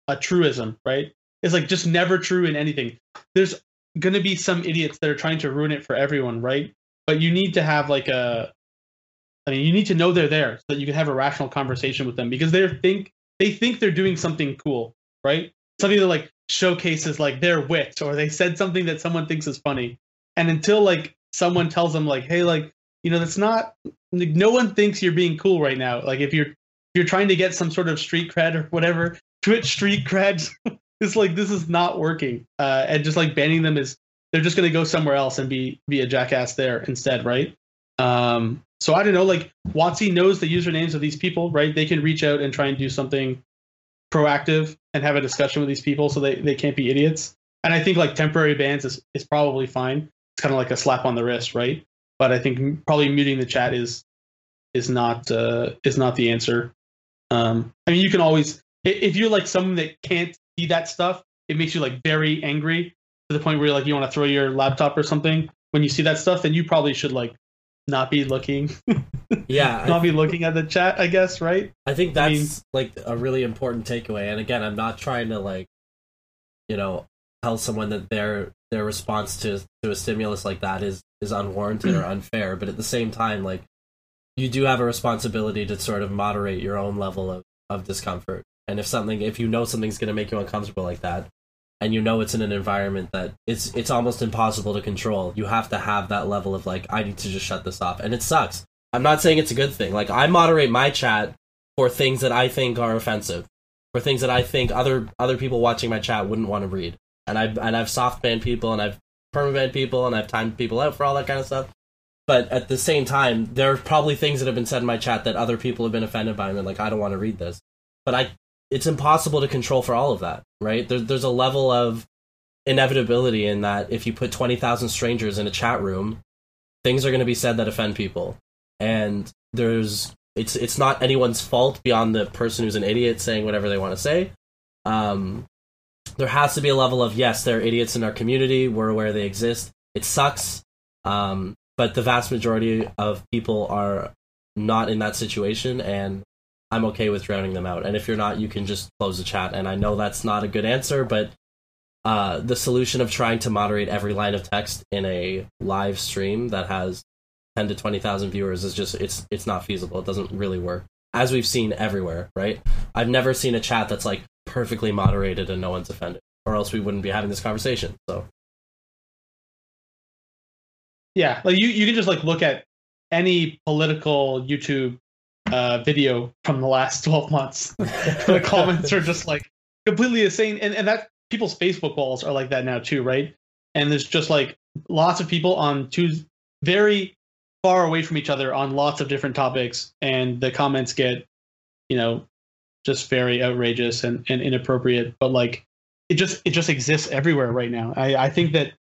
a truism, right? Is like just never true in anything. There's going to be some idiots that are trying to ruin it for everyone, right? But you need to have like a I mean, you need to know they're there so that you can have a rational conversation with them because they think they think they're doing something cool, right? Something that like showcases like their wit or they said something that someone thinks is funny. And until like someone tells them like, hey, like, you know, that's not like, no one thinks you're being cool right now. Like if you're if you're trying to get some sort of street cred or whatever, Twitch street creds. it's like this is not working, uh, and just like banning them is they're just going to go somewhere else and be be a jackass there instead, right? Um, so I don't know. Like WotC knows the usernames of these people, right? They can reach out and try and do something proactive and have a discussion with these people, so they they can't be idiots. And I think like temporary bans is is probably fine. It's kind of like a slap on the wrist, right? But I think probably muting the chat is is not uh, is not the answer. Um, I mean, you can always if you're like someone that can't see that stuff, it makes you like very angry to the point where you're like you want to throw your laptop or something when you see that stuff. Then you probably should like not be looking. yeah, not I, be looking at the chat. I guess right. I think that's I mean, like a really important takeaway. And again, I'm not trying to like, you know, tell someone that their their response to to a stimulus like that is is unwarranted or unfair. But at the same time, like you do have a responsibility to sort of moderate your own level of, of discomfort. And if something, if you know something's going to make you uncomfortable like that, and you know it's in an environment that it's it's almost impossible to control, you have to have that level of like, I need to just shut this off. And it sucks. I'm not saying it's a good thing. Like I moderate my chat for things that I think are offensive, for things that I think other other people watching my chat wouldn't want to read. And I've and I've soft banned people and I've permabanned people and I've timed people out for all that kind of stuff. But at the same time, there are probably things that have been said in my chat that other people have been offended by, and like, I don't want to read this. But I, it's impossible to control for all of that, right? There, there's a level of inevitability in that if you put twenty thousand strangers in a chat room, things are going to be said that offend people, and there's it's it's not anyone's fault beyond the person who's an idiot saying whatever they want to say. Um, there has to be a level of yes, there are idiots in our community. We're aware they exist. It sucks. Um, but the vast majority of people are not in that situation and I'm okay with drowning them out. And if you're not, you can just close the chat. And I know that's not a good answer, but uh, the solution of trying to moderate every line of text in a live stream that has 10 to 20,000 viewers is just it's it's not feasible. It doesn't really work. As we've seen everywhere, right? I've never seen a chat that's like perfectly moderated and no one's offended, or else we wouldn't be having this conversation. So yeah, like you, you can just like look at any political YouTube uh, video from the last 12 months. the comments are just like completely insane. And, and that people's Facebook walls are like that now too, right? And there's just like lots of people on two very far away from each other on lots of different topics. And the comments get, you know, just very outrageous and, and inappropriate. But like it just it just exists everywhere right now. I, I think that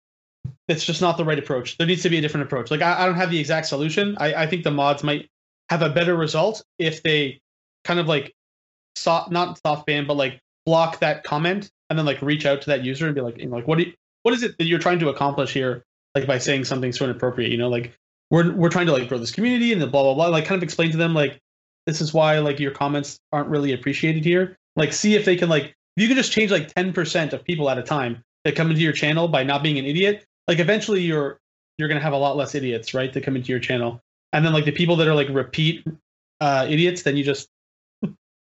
it's just not the right approach. There needs to be a different approach. Like I, I don't have the exact solution. I, I think the mods might have a better result if they kind of like soft not soft ban, but like block that comment and then like reach out to that user and be like, you know, like what do you, what is it that you're trying to accomplish here? Like by saying something so inappropriate, you know, like we're we're trying to like grow this community and the blah blah blah. Like kind of explain to them like this is why like your comments aren't really appreciated here. Like see if they can like if you can just change like 10% of people at a time that come into your channel by not being an idiot, like eventually you're you're gonna have a lot less idiots, right, to come into your channel. And then like the people that are like repeat uh, idiots, then you just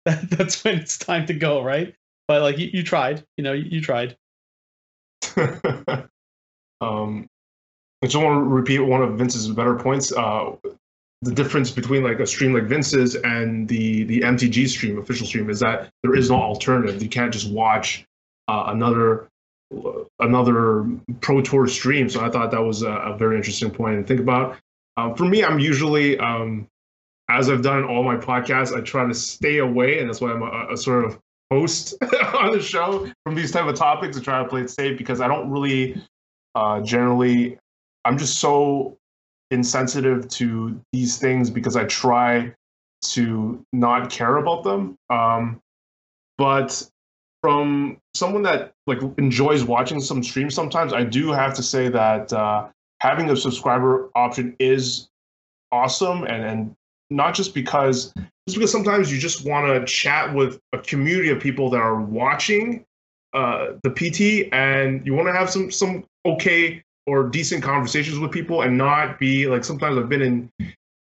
that, that's when it's time to go, right? But like you, you tried, you know, you, you tried. um, I just want to repeat one of Vince's better points. Uh, the difference between like a stream like Vince's and the the MTG stream, official stream, is that there is no alternative. You can't just watch uh, another another pro tour stream. So I thought that was a, a very interesting point to think about. Um, for me, I'm usually, um, as I've done in all my podcasts, I try to stay away, and that's why I'm a, a sort of host on the show from these type of topics and try to play it safe because I don't really uh, generally. I'm just so insensitive to these things because I try to not care about them. Um, but from someone that like enjoys watching some streams sometimes i do have to say that uh, having a subscriber option is awesome. And and not just because just because sometimes you just want to chat with a community of people that are watching uh, the pt and you want to have some some okay or decent conversations with people and not be like sometimes i've been in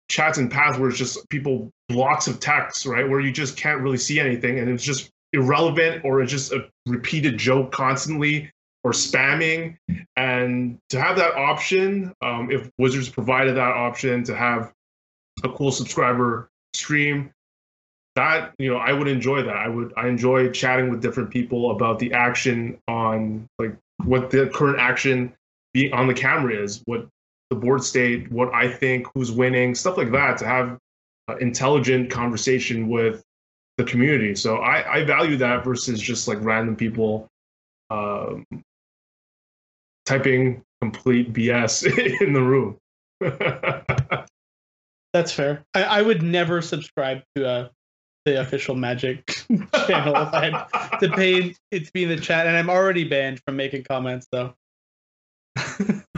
chats and paths where it's just people blocks of text right where you just can't really see anything and it's just irrelevant or it's just a repeated joke constantly or spamming. And to have that option, um, if Wizards provided that option to have a cool subscriber stream, that you know I would enjoy that. I would I enjoy chatting with different people about the action on like what the current action being on the camera is, what the board state, what I think, who's winning, stuff like that. To have uh, intelligent conversation with the community. So I, I value that versus just like random people um, typing complete BS in the room. That's fair. I, I would never subscribe to uh, the official Magic channel if I had to pay it to be in the chat, and I'm already banned from making comments. though.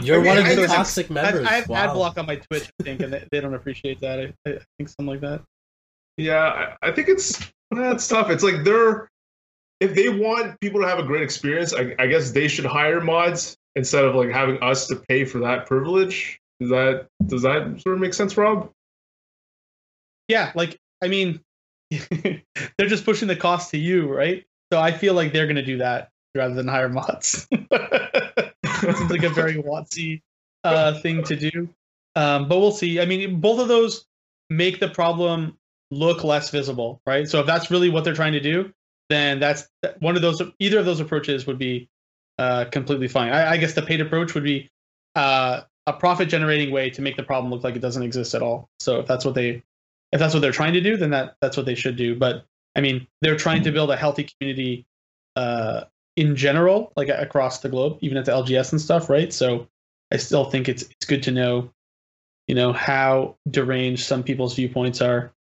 You're I mean, one of I the guess- toxic I, members. I have wow. ad block on my Twitch, I think, and they, they don't appreciate that. I, I think something like that. Yeah, I, I think it's that's tough. It's like they're if they want people to have a great experience, I, I guess they should hire mods instead of like having us to pay for that privilege. Does that does that sort of make sense, Rob? Yeah, like I mean, they're just pushing the cost to you, right? So I feel like they're going to do that rather than hire mods. Seems like a very WotC uh, thing to do. Um, but we'll see. I mean, both of those make the problem look less visible, right? So if that's really what they're trying to do, then that's one of those. Either of those approaches would be uh, completely fine. I, I guess the paid approach would be uh, a profit generating way to make the problem look like it doesn't exist at all. So if that's what they if that's what they're trying to do, then that that's what they should do. But I mean, they're trying to build a healthy community uh, in general, like across the globe, even at the LGS and stuff, right? So I still think it's it's good to know, you know, how deranged some people's viewpoints are,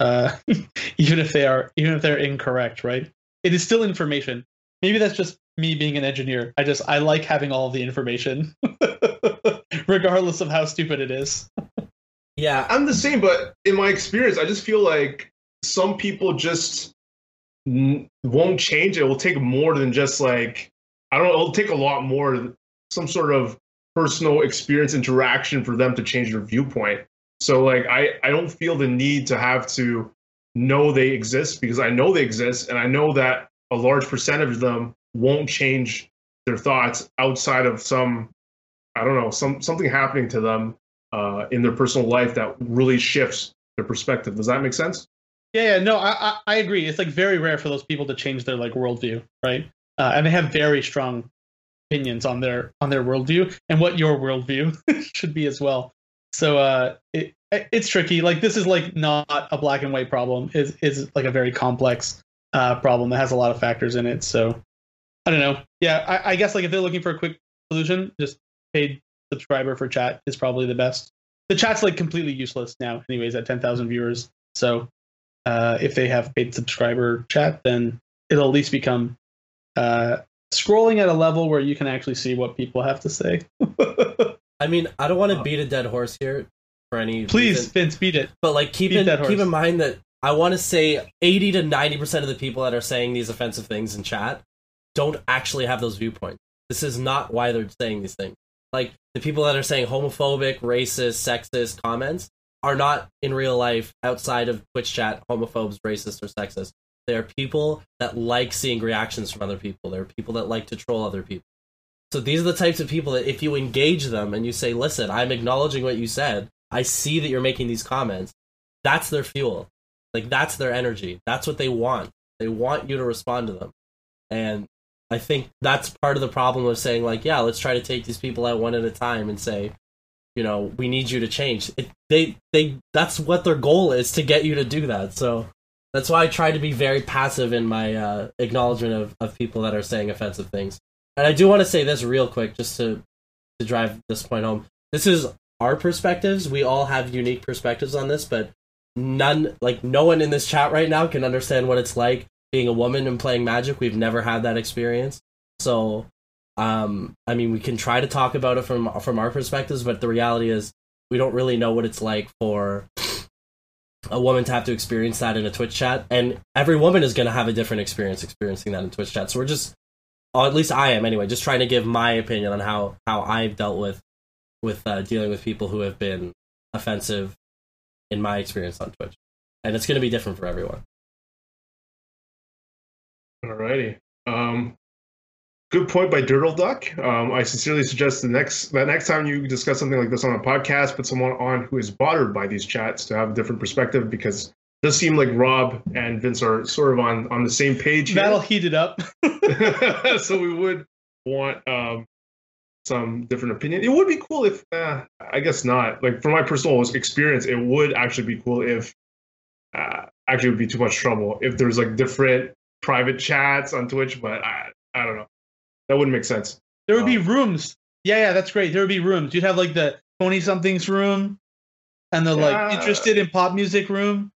uh, even if they are even if they're incorrect, right? It is still information. Maybe that's just me being an engineer. I just I like having all the information, regardless of how stupid it is. Yeah, I'm the same, but in my experience, I just feel like some people just n- won't change. It will take more than just like I don't know. It'll take a lot more, some sort of personal experience interaction for them to change their viewpoint. So like I I don't feel the need to have to know they exist because I know they exist and I know that a large percentage of them won't change their thoughts outside of some I don't know some something happening to them uh, in their personal life that really shifts their perspective. Does that make sense? Yeah, yeah, no, I, I I agree. It's like very rare for those people to change their like worldview, right? Uh, and they have very strong opinions on their on their worldview and what your worldview should be as well. So uh, it it's tricky. Like this is like not a black and white problem. is is like a very complex uh, problem that has a lot of factors in it. So I don't know. Yeah, I, I guess like if they're looking for a quick solution, just paid subscriber for chat is probably the best. The chat's like completely useless now, anyways, at ten thousand viewers. So uh, if they have paid subscriber chat, then it'll at least become uh, scrolling at a level where you can actually see what people have to say. I mean, I don't want to beat a dead horse here for any Please, reason, Vince, beat it. but like keep beat in keep in mind that I want to say eighty to ninety percent of the people that are saying these offensive things in chat don't actually have those viewpoints. This is not why they're saying these things. Like the people that are saying homophobic, racist, sexist comments are not in real life outside of Twitch chat homophobes, racist, or sexist. They are people that like seeing reactions from other people. They're people that like to troll other people. So these are the types of people that if you engage them and you say, "Listen, I'm acknowledging what you said. I see that you're making these comments." That's their fuel. Like that's their energy. That's what they want. They want you to respond to them. And I think that's part of the problem of saying like, yeah, let's try to take these people out one at a time and say, you know, we need you to change. It, they they that's what their goal is to get you to do that. So that's why I try to be very passive in my uh, acknowledgement of, of people that are saying offensive things. And I do want to say this real quick, just to to drive this point home. This is our perspectives. We all have unique perspectives on this, but none, like no one in this chat right now, can understand what it's like being a woman and playing Magic. We've never had that experience, so um, I mean, we can try to talk about it from from our perspectives, but the reality is we don't really know what it's like for a woman to have to experience that in a Twitch chat, and every woman is going to have a different experience experiencing that in Twitch chat. So we're just, or at least I am anyway, just trying to give my opinion on how how I've dealt with with uh, dealing with people who have been offensive in my experience on Twitch, and it's going to be different for everyone. Alrighty. Um, good point by Dirtle Duck. Um, I sincerely suggest the next that next time you discuss something like this on a podcast, put someone on who is bothered by these chats to have a different perspective because it does seem like Rob and Vince are sort of on on the same page. Here. That'll heat it up. so we would want um, some different opinion. It would be cool if, uh, I guess not. Like from my personal experience, it would actually be cool if, uh, actually, it would be too much trouble if there's like different private chats on Twitch. But I, I don't know. That wouldn't make sense. There would be rooms. Yeah, yeah, that's great. There would be rooms. You'd have like the twenty somethings room, and the like interested in pop music room.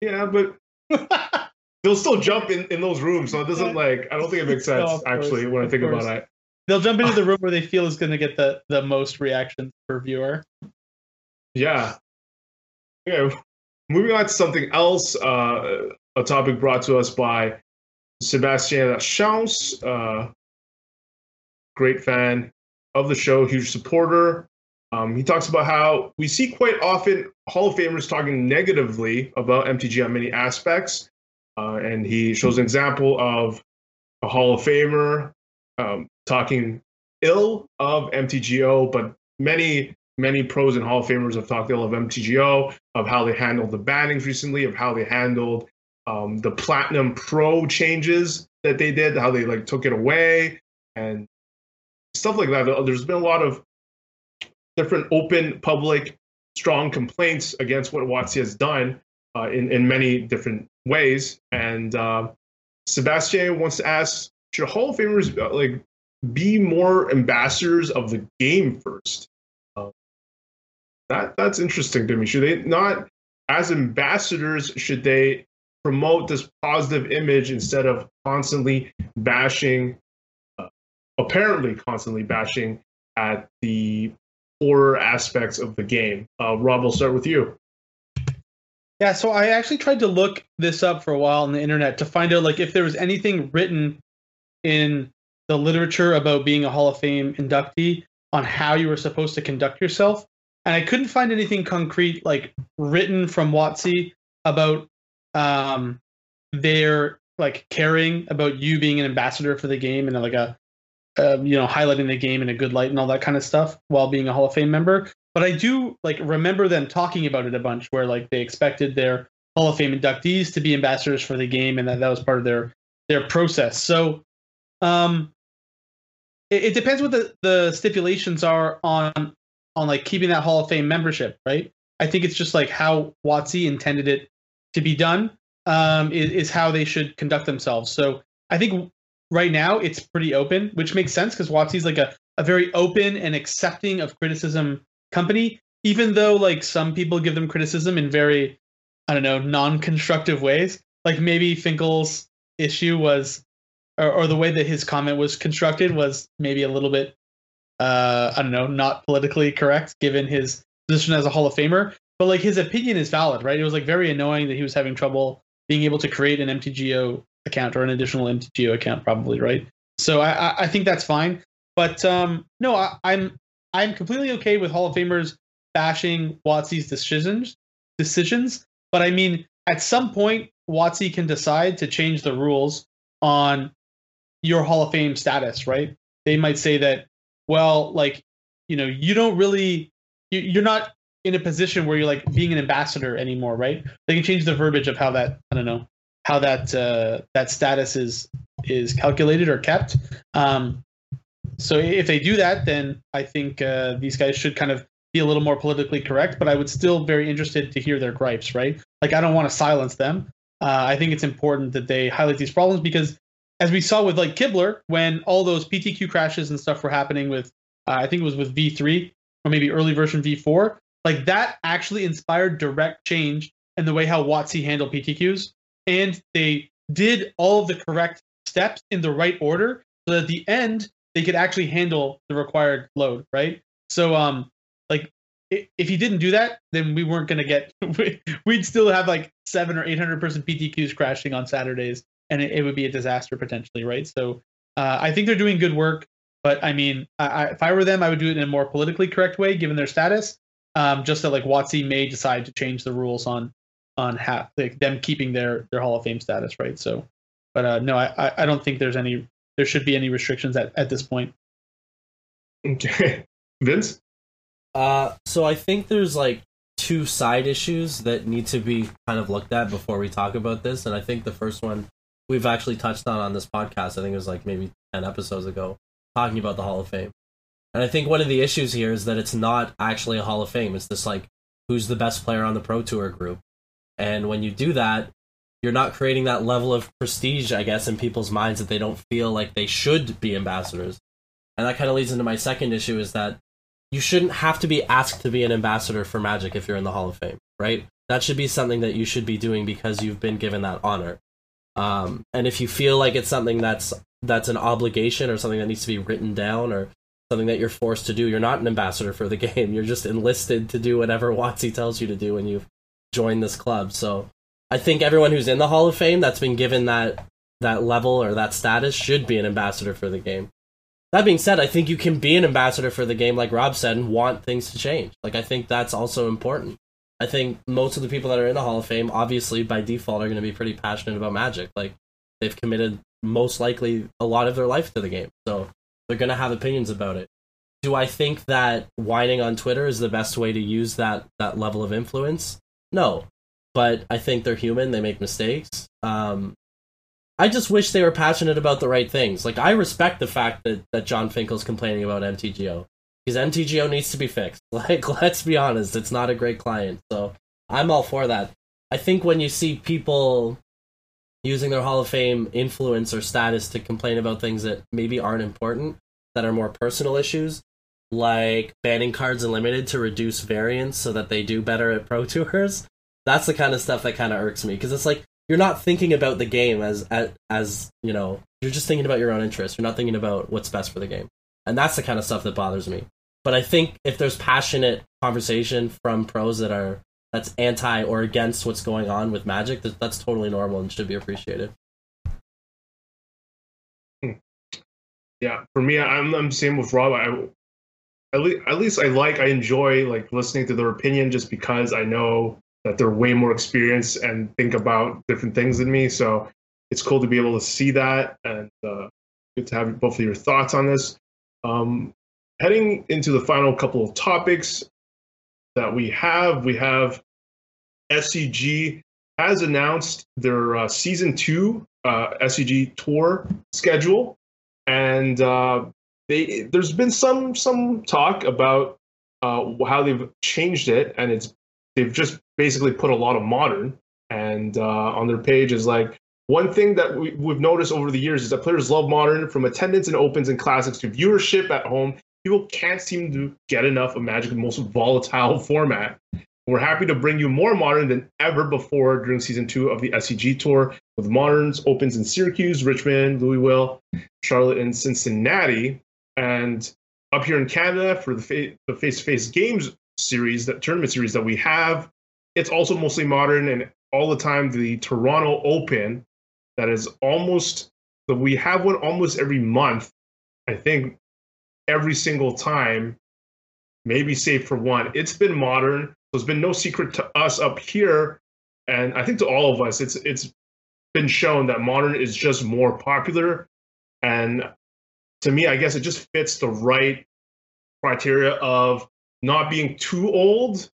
Yeah, but they'll still jump in, in those rooms, so it doesn't like. I don't think it makes sense course, actually when I think about it. They'll jump into the room where they feel is going to get the the most reactions per viewer. Yeah. Okay. Moving on to something else, uh, a topic brought to us by Sebastien Lachance, uh, great fan of the show, huge supporter. Um, he talks about how we see quite often Hall of Famers talking negatively about MTG on many aspects. Uh, and he shows an example of a Hall of Famer um, talking ill of MTGO, but many many pros and Hall of Famers have talked ill of MTGO, of how they handled the bannings recently, of how they handled um, the Platinum Pro changes that they did, how they like took it away, and stuff like that. There's been a lot of different open, public, strong complaints against what WotC has done uh, in in many different ways. And uh, Sebastian wants to ask: Should Hall of Famers uh, like be more ambassadors of the game first? that that's interesting to me. Should they not, as ambassadors, should they promote this positive image instead of constantly bashing, uh, apparently constantly bashing at the horror aspects of the game? Uh, Rob, we'll start with you. Yeah, so I actually tried to look this up for a while on the internet to find out like if there was anything written in the literature about being a Hall of Fame inductee on how you were supposed to conduct yourself. And I couldn't find anything concrete like written from WotC about um their like caring about you being an ambassador for the game and like a you know highlighting the game in a good light and all that kind of stuff while being a Hall of Fame member but I do like remember them talking about it a bunch, where like they expected their Hall of Fame inductees to be ambassadors for the game, and that that was part of their their process. So, um, it, it depends what the the stipulations are on on like keeping that Hall of Fame membership, right? I think it's just like how WotC intended it to be done um, is, is how they should conduct themselves. So I think right now it's pretty open, which makes sense because WotC is like a, a very open and accepting of criticism company, even though like some people give them criticism in very, I don't know, non-constructive ways. Like maybe Finkel's issue was, or, or the way that his comment was constructed was maybe a little bit, uh, I don't know, not politically correct given his position as a Hall of Famer. But like his opinion is valid, right? It was like very annoying that he was having trouble being able to create an MTGO account or an additional MTGO account, probably, right? So I, I, think that's fine. But um, no, I, I'm I'm completely okay with Hall of Famers bashing WotC's decisions decisions, but I mean at some point WotC can decide to change the rules on your Hall of Fame status, right? They might say that, well, like, you know, you don't really you're not in a position where you're like being an ambassador anymore, right? They can change the verbiage of how that I don't know how that uh, that status is is calculated or kept. Um, so if they do that, then I think uh, these guys should kind of be a little more politically correct. But I would still very interested to hear their gripes, right? Like I don't want to silence them. Uh, I think it's important that they highlight these problems because, as we saw with like Kibler, when all those PTQ crashes and stuff were happening with, uh, I think it was with V3 or maybe early version V4, like that actually inspired direct change in the way how WotC handled PTQs, and they did all of the correct steps in the right order, so that at the end they could actually handle the required load, right? So, um, like if he didn't do that, then we weren't gonna get. We'd still have like seven or eight hundred person PTQs crashing on Saturdays, and it, it would be a disaster potentially, right? So, uh, I think they're doing good work, but I mean, I, I, if I were them, I would do it in a more politically correct way, given their status. Um, just that like WotC may decide to change the rules on on how like them keeping their their Hall of Fame status, right? So, but uh, no, I I- I don't think there's any there should be any restrictions at, at this point. Okay, Vince. Uh, so I think there's like two side issues that need to be kind of looked at before we talk about this, and I think the first one we've actually touched on on this podcast. I think it was like maybe ten episodes ago, talking about the Hall of Fame. And I think one of the issues here is that it's not actually a Hall of Fame. It's this like who's the best player on the Pro Tour group. And when you do that, you're not creating that level of prestige, I guess, in people's minds that they don't feel like they should be ambassadors. And that kind of leads into my second issue is that you shouldn't have to be asked to be an ambassador for Magic if you're in the Hall of Fame, right? That should be something that you should be doing because you've been given that honor. Um, and if you feel like it's something that's that's an obligation or something that needs to be written down or something that you're forced to do, you're not an ambassador for the game. You're just enlisted to do whatever WotC tells you to do when you've joined this club. So I think everyone who's in the Hall of Fame that's been given that that level or that status should be an ambassador for the game. That being said, I think you can be an ambassador for the game, like Rob said, and want things to change. Like I think that's also important. I think most of the people that are in the Hall of Fame, obviously by default, are going to be pretty passionate about Magic. Like they've committed most likely a lot of their life to the game, so they're going to have opinions about it. Do I think that whining on Twitter is the best way to use that that level of influence? No, but I think they're human. They make mistakes. Um, I just wish they were passionate about the right things. Like I respect the fact that that Jon Finkel's complaining about MTGO because MTGO needs to be fixed. Like let's be honest, it's not a great client. So I'm all for that. I think when you see people using their Hall of Fame influence or status to complain about things that maybe aren't important, that are more personal issues, like banning cards and limited to reduce variance so that they do better at pro tours, that's the kind of stuff that kind of irks me because it's like you're not thinking about the game as, as as you know you're just thinking about your own interests. You're not thinking about what's best for the game. And that's the kind of stuff that bothers me. But i think if there's passionate conversation from pros that are that's anti or against what's going on with magic that, that's totally normal and should be appreciated yeah for me i'm i'm same with rob i at least, at least i like i enjoy like listening to their opinion just because i know that they're way more experienced and think about different things than me. So it's cool to be able to see that and uh, good to have both of your thoughts on this. Um, heading into the final couple of topics that we have, we have SCG has announced their uh, season two uh, SCG tour schedule, and uh, they there's been some some talk about uh, how they've changed it, and it's they've just basically put a lot of modern and uh, on their page is like one thing that we, we've noticed over the years is that players love modern from attendance and opens and classics to viewership at home people can't seem to get enough of magic's most volatile format we're happy to bring you more modern than ever before during season two of the scg tour with moderns opens in syracuse richmond louisville charlotte and cincinnati and up here in canada for the, fa- the face-to-face games series, that tournament series that we have. It's also mostly modern and all the time the Toronto Open that is almost we have one almost every month. I think every single time, maybe save for one. It's been modern. So it's been no secret to us up here, and I think to all of us, it's it's been shown that modern is just more popular. And to me, I guess it just fits the right criteria of not being too old,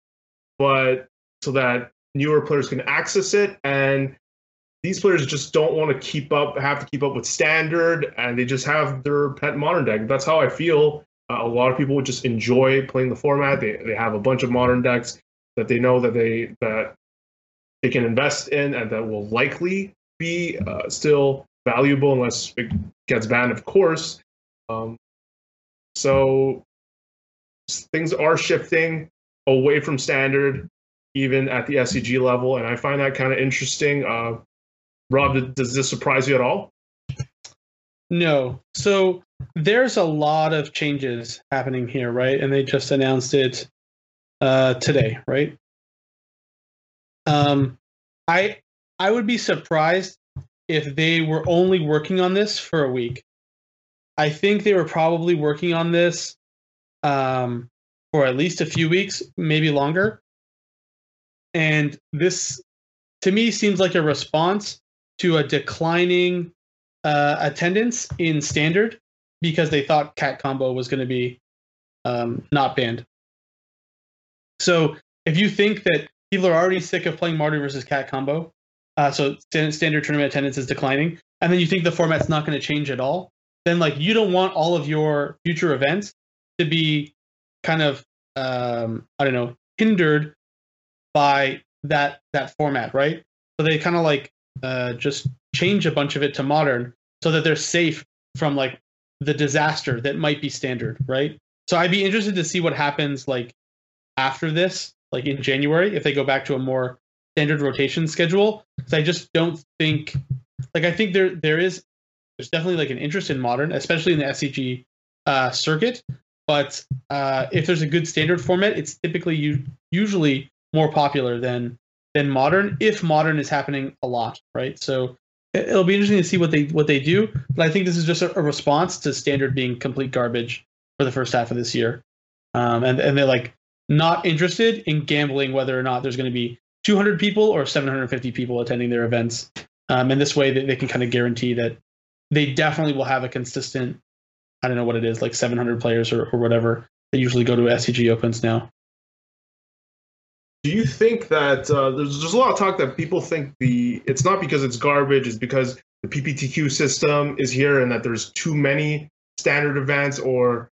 but so that newer players can access it. And these players just don't want to keep up, have to keep up with standard, and they just have their pet modern deck. That's how I feel. Uh, a lot of people just enjoy playing the format. They they have a bunch of modern decks that they know that they that they can invest in and that will likely be uh, still valuable unless it gets banned, of course. Um, so things are shifting away from standard, even at the SCG level, and I find that kind of interesting. Uh, Rob, does this surprise you at all? No. So there's a lot of changes happening here, right? And they just announced it uh, today, right? Um, I I would be surprised if they were only working on this for a week. I think they were probably working on this um, for at least a few weeks, maybe longer. And this, to me, seems like a response to a declining uh, attendance in standard because they thought cat combo was going to be um, not banned. So if you think that people are already sick of playing Mardu versus Cat combo, uh, so standard tournament attendance is declining, and then you think the format's not going to change at all, then like you don't want all of your future events to be kind of um, I don't know hindered by that that format, right? So they kind of like uh, just change a bunch of it to modern so that they're safe from like the disaster that might be standard, right? So I'd be interested to see what happens like after this, like in January, if they go back to a more standard rotation schedule. Because I just don't think, like, I think there there is there's definitely like an interest in modern, especially in the SCG uh, circuit. But uh, if there's a good standard format, it's typically u- usually more popular than than modern. If modern is happening a lot, right? So it'll be interesting to see what they what they do. But I think this is just a, a response to standard being complete garbage for the first half of this year, um, and and they're like not interested in gambling whether or not there's going to be 200 people or 750 people attending their events. Um, and this way, they, they can kind of guarantee that they definitely will have a consistent. I don't know what it is, like 700 players or, or whatever. They usually go to SCG Opens now. Do you think that uh, there's there's a lot of talk that people think the it's not because it's garbage, it's because the PPTQ system is here and that there's too many standard events, or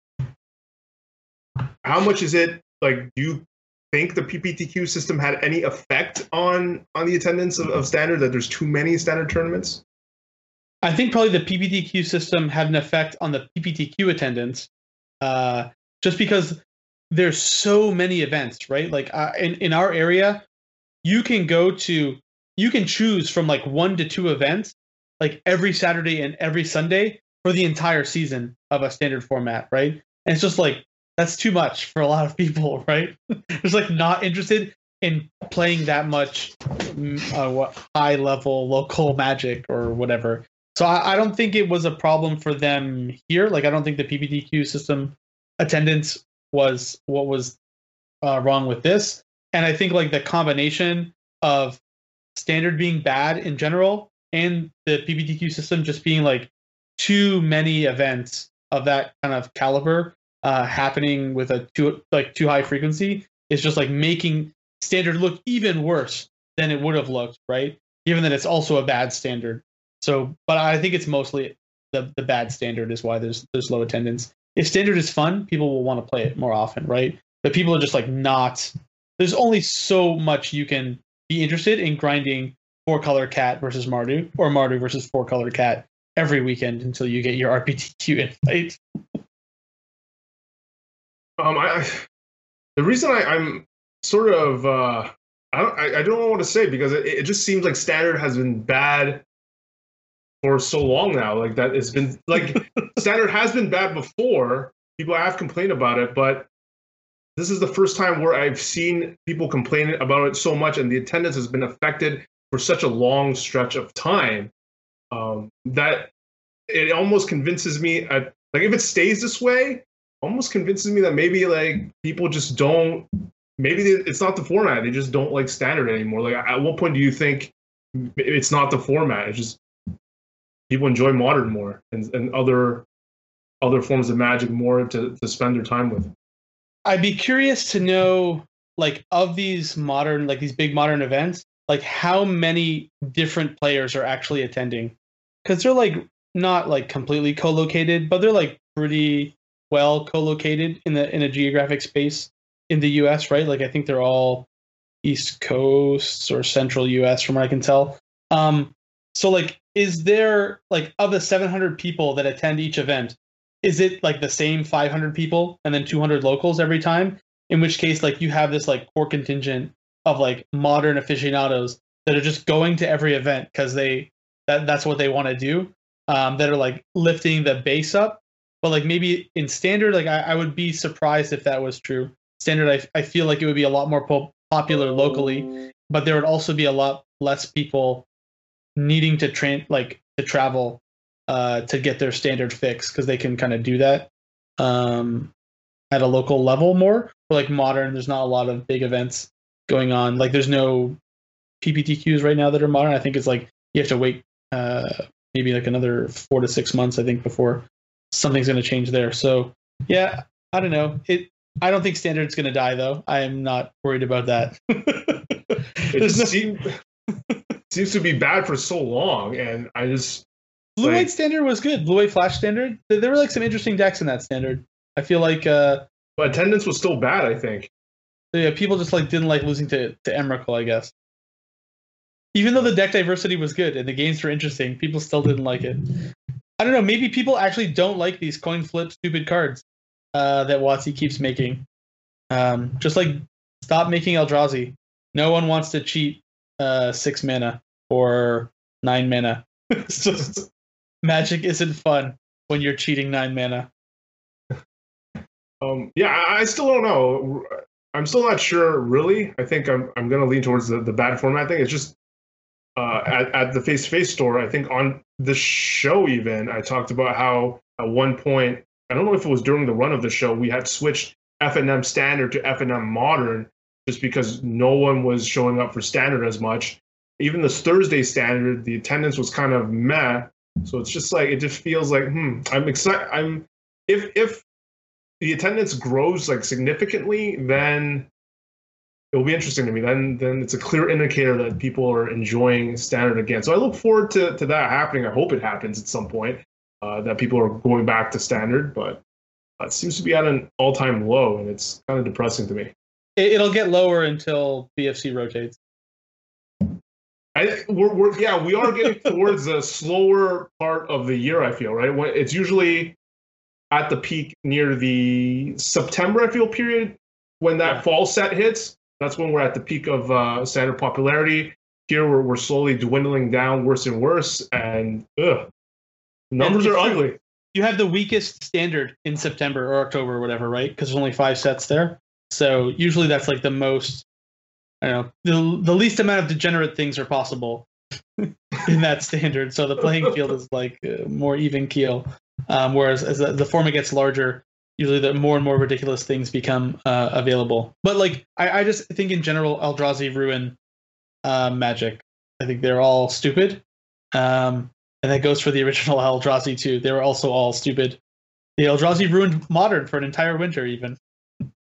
how much is it like? Do you think the PPTQ system had any effect on on the attendance of, of standard? That there's too many standard tournaments? I think probably the PPTQ system had an effect on the PPTQ attendance, uh, just because there's so many events, right? Like uh, in in our area, you can go to you can choose from like one to two events like every Saturday and every Sunday for the entire season of a standard format, right? And it's just like that's too much for a lot of people, right? Just like not interested in playing that much mm, uh, high level local magic or whatever. So I, I, don't think it was a problem for them here. Like I don't think the PPTQ system attendance was what was uh, wrong with this. And I think like the combination of standard being bad in general and the PPTQ system just being like too many events of that kind of caliber uh, happening with a too like too high frequency is just like making standard look even worse than it would have looked, right? Given that it's also a bad standard. So, but I think it's mostly the the bad standard is why there's there's low attendance if standard is fun, people will want to play it more often, right? But people are just like not. There's only so much you can be interested in grinding four color cat versus Mardu or Mardu versus four color cat every weekend until you get your RPTQ invite. Um, I, I the reason I, I'm sort of uh, I don't I, I don't what to say because it, it just seems like standard has been bad for so long now. Like that it's been like standard has been bad before. People have complained about it, but this is the first time where I've seen people complain about it so much, and the attendance has been affected for such a long stretch of time um, that it almost convinces me. At, like if it stays this way, almost convinces me that maybe like people just don't. Maybe it's not the format; they just don't like standard anymore. Like, at what point do you think it's not the format? It's just people enjoy modern more and, and other other forms of magic more to, to spend their time with. I'd be curious to know, like, of these modern, like these big modern events, like how many different players are actually attending, because they're like not like completely co-located, but they're like pretty well co-located in the in a geographic space in the U.S. Right? Like I think they're all East Coast or Central U.S. from what I can tell. Um, so like is there like of the 700 people that attend each event is it like the same 500 people and then 200 locals every time? In which case like you have this like core contingent of like modern aficionados that are just going to every event because they that, that's what they want to do um, that are like lifting the base up. But like maybe in standard like i, I would be surprised if that was true. Standard I, I feel like it would be a lot more po- popular locally but there would also be a lot less people needing to train like to travel uh, to get their standard fix because they can kind of do that um, at a local level more. For like modern, there's not a lot of big events going on. Like there's no PPTQs right now that are modern. I think it's like you have to wait uh, maybe like another four to six months. I think before something's going to change there. So yeah, I don't know. It I don't think standard's going to die though. I am not worried about that. it just no... seems, seems to be bad for so long, and I just blue like... white standard was good. Blue white flash standard. There were like some interesting decks in that standard. I feel like. uh But attendance was still bad. I think. Yeah, people just like didn't like losing to to Emrakul, I guess. Even though the deck diversity was good and the games were interesting, people still didn't like it. I don't know. Maybe people actually don't like these coin flip stupid cards uh, that WotC keeps making. Um, just like stop making Eldrazi. No one wants to cheat uh, six mana or nine mana. it's just magic isn't fun when you're cheating nine mana. Um, yeah, I still don't know. I'm still not sure, really. I think I'm I'm gonna lean towards the, the bad format thing. It's just uh, at, at the face to face store, I think on the show, even, I talked about how at one point, I don't know if it was during the run of the show, we had switched FNM standard to FNM modern just because no one was showing up for standard as much. Even this Thursday standard, the attendance was kind of meh. So it's just like, it just feels like, hmm, I'm excited. I'm, if, if the attendance grows like significantly, then it'll be interesting to me. Then then it's a clear indicator that people are enjoying standard again. So I look forward to, to that happening. I hope it happens at some point. Uh, that people are going back to standard, but uh, it seems to be at an all time low, and it's kind of depressing to me. It'll get lower until BFZ rotates. I, we're, we're, yeah, we are getting towards the slower part of the year. I feel right. When it's usually at the peak near the September. I feel period when that yeah. fall set hits. That's when we're at the peak of uh, standard popularity. Here we're, we're slowly dwindling down worse and worse, and ugh, numbers and are ugly. You have the weakest standard in September or October or whatever, right? Because there's only five sets there. So usually that's like the most, I don't know, the, the least amount of degenerate things are possible in that standard. So the playing field is like uh, more even keel. Um, whereas as the, the format gets larger, usually the more and more ridiculous things become uh, available. But like I, I just think in general, Eldrazi ruin uh, Magic. I think they're all stupid, um, and that goes for the original Eldrazi too. They were also all stupid. The Eldrazi ruined Modern for an entire winter, even.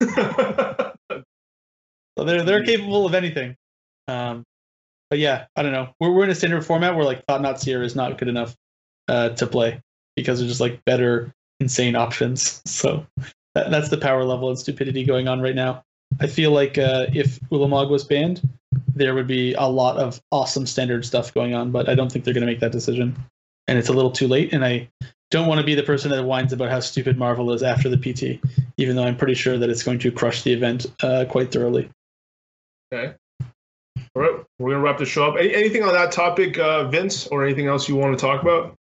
so they're they're capable of anything. Um, but yeah, I don't know. We're we're in a standard format where like Thought-Knot Seer is not good enough uh, to play because there's just like better insane options. So that, that's the power level and stupidity going on right now. I feel like uh, if Ulamog was banned, there would be a lot of awesome standard stuff going on, but I don't think they're going to make that decision. And it's a little too late, and I don't want to be the person that whines about how stupid Marvel is after the PT, even though I'm pretty sure that it's going to crush the event uh, quite thoroughly. Okay. All right, we're going to wrap the show up. Any, anything on that topic, uh, Vince, or anything else you want to talk about?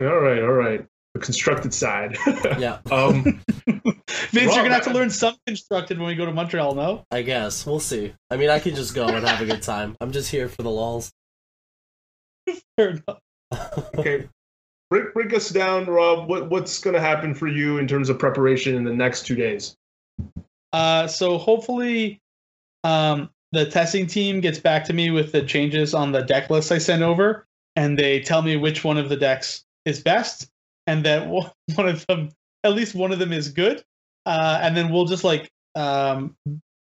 All right, all right. The constructed side. yeah. Um, Vince, you're gonna have to learn some constructed when we go to Montreal. No. I guess we'll see. I mean, I can just go and have a good time. I'm just here for the lulls. Fair enough. okay. Break, break us down, Rob. What, what's going to happen for you in terms of preparation in the next two days? Uh, so hopefully, um, the testing team gets back to me with the changes on the deck list I sent over, and they tell me which one of the decks is best, and that one of them, at least one of them, is good. Uh, and then we'll just like um,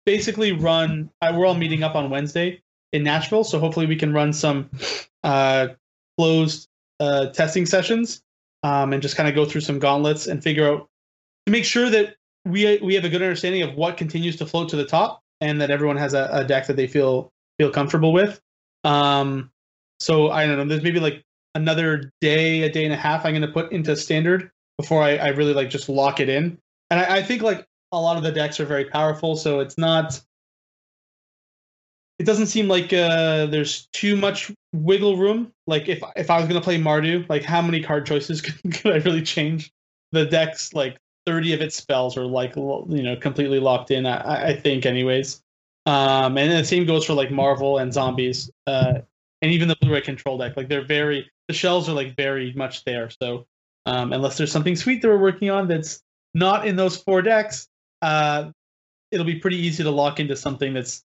basically run. Uh, we're all meeting up on Wednesday in Nashville, so hopefully we can run some uh, closed uh, testing sessions um, and just kind of go through some gauntlets and figure out to make sure that we we have a good understanding of what continues to float to the top and that everyone has a, a deck that they feel feel comfortable with. Um, so I don't know. There's maybe like another day, a day and a half I'm going to put into standard before I, I, really like just lock it in. And I, I, think like a lot of the decks are very powerful, so it's not. It doesn't seem like uh, there's too much wiggle room. Like if if I was going to play Mardu, like how many card choices could, could I really change? The deck's like 30 of its spells are like you know completely locked in. I, I think, anyways. Um, and the same goes for like Marvel and zombies. Uh, and even the Blu-ray control deck. Like they're very the shells are like very much there. So um, unless there's something sweet that we're working on that's not in those four decks, uh, it'll be pretty easy to lock into something that's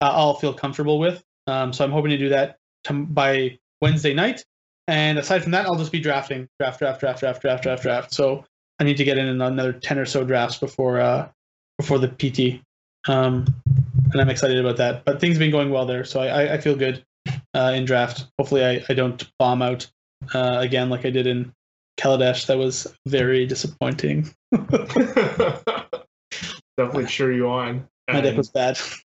uh, I'll feel comfortable with. Um, so I'm hoping to do that by Wednesday night. And aside from that, I'll just be drafting, draft, draft, draft, draft, draft, draft, draft. So I need to get in another ten or so drafts before uh, before the PT, um, and I'm excited about that. But things have been going well there, so I, I feel good uh, in draft. Hopefully, I, I don't bomb out uh, again like I did in Kaladesh. That was very disappointing. Definitely cheer you on. My deck was bad.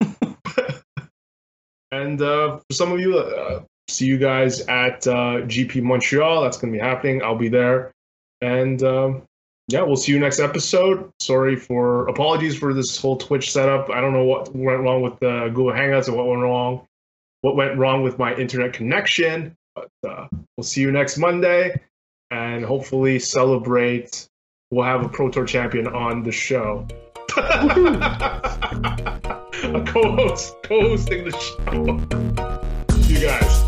and uh, for some of you, uh, see you guys at uh, GP Montreal. That's going to be happening. I'll be there. And um, yeah, we'll see you next episode. Sorry for apologies for this whole Twitch setup. I don't know what went wrong with the Google Hangouts and what went wrong, what went wrong with my internet connection. But uh, we'll see you next Monday, and hopefully celebrate. We'll have a Pro Tour champion on the show. a co-host, co-hosting the show. you guys.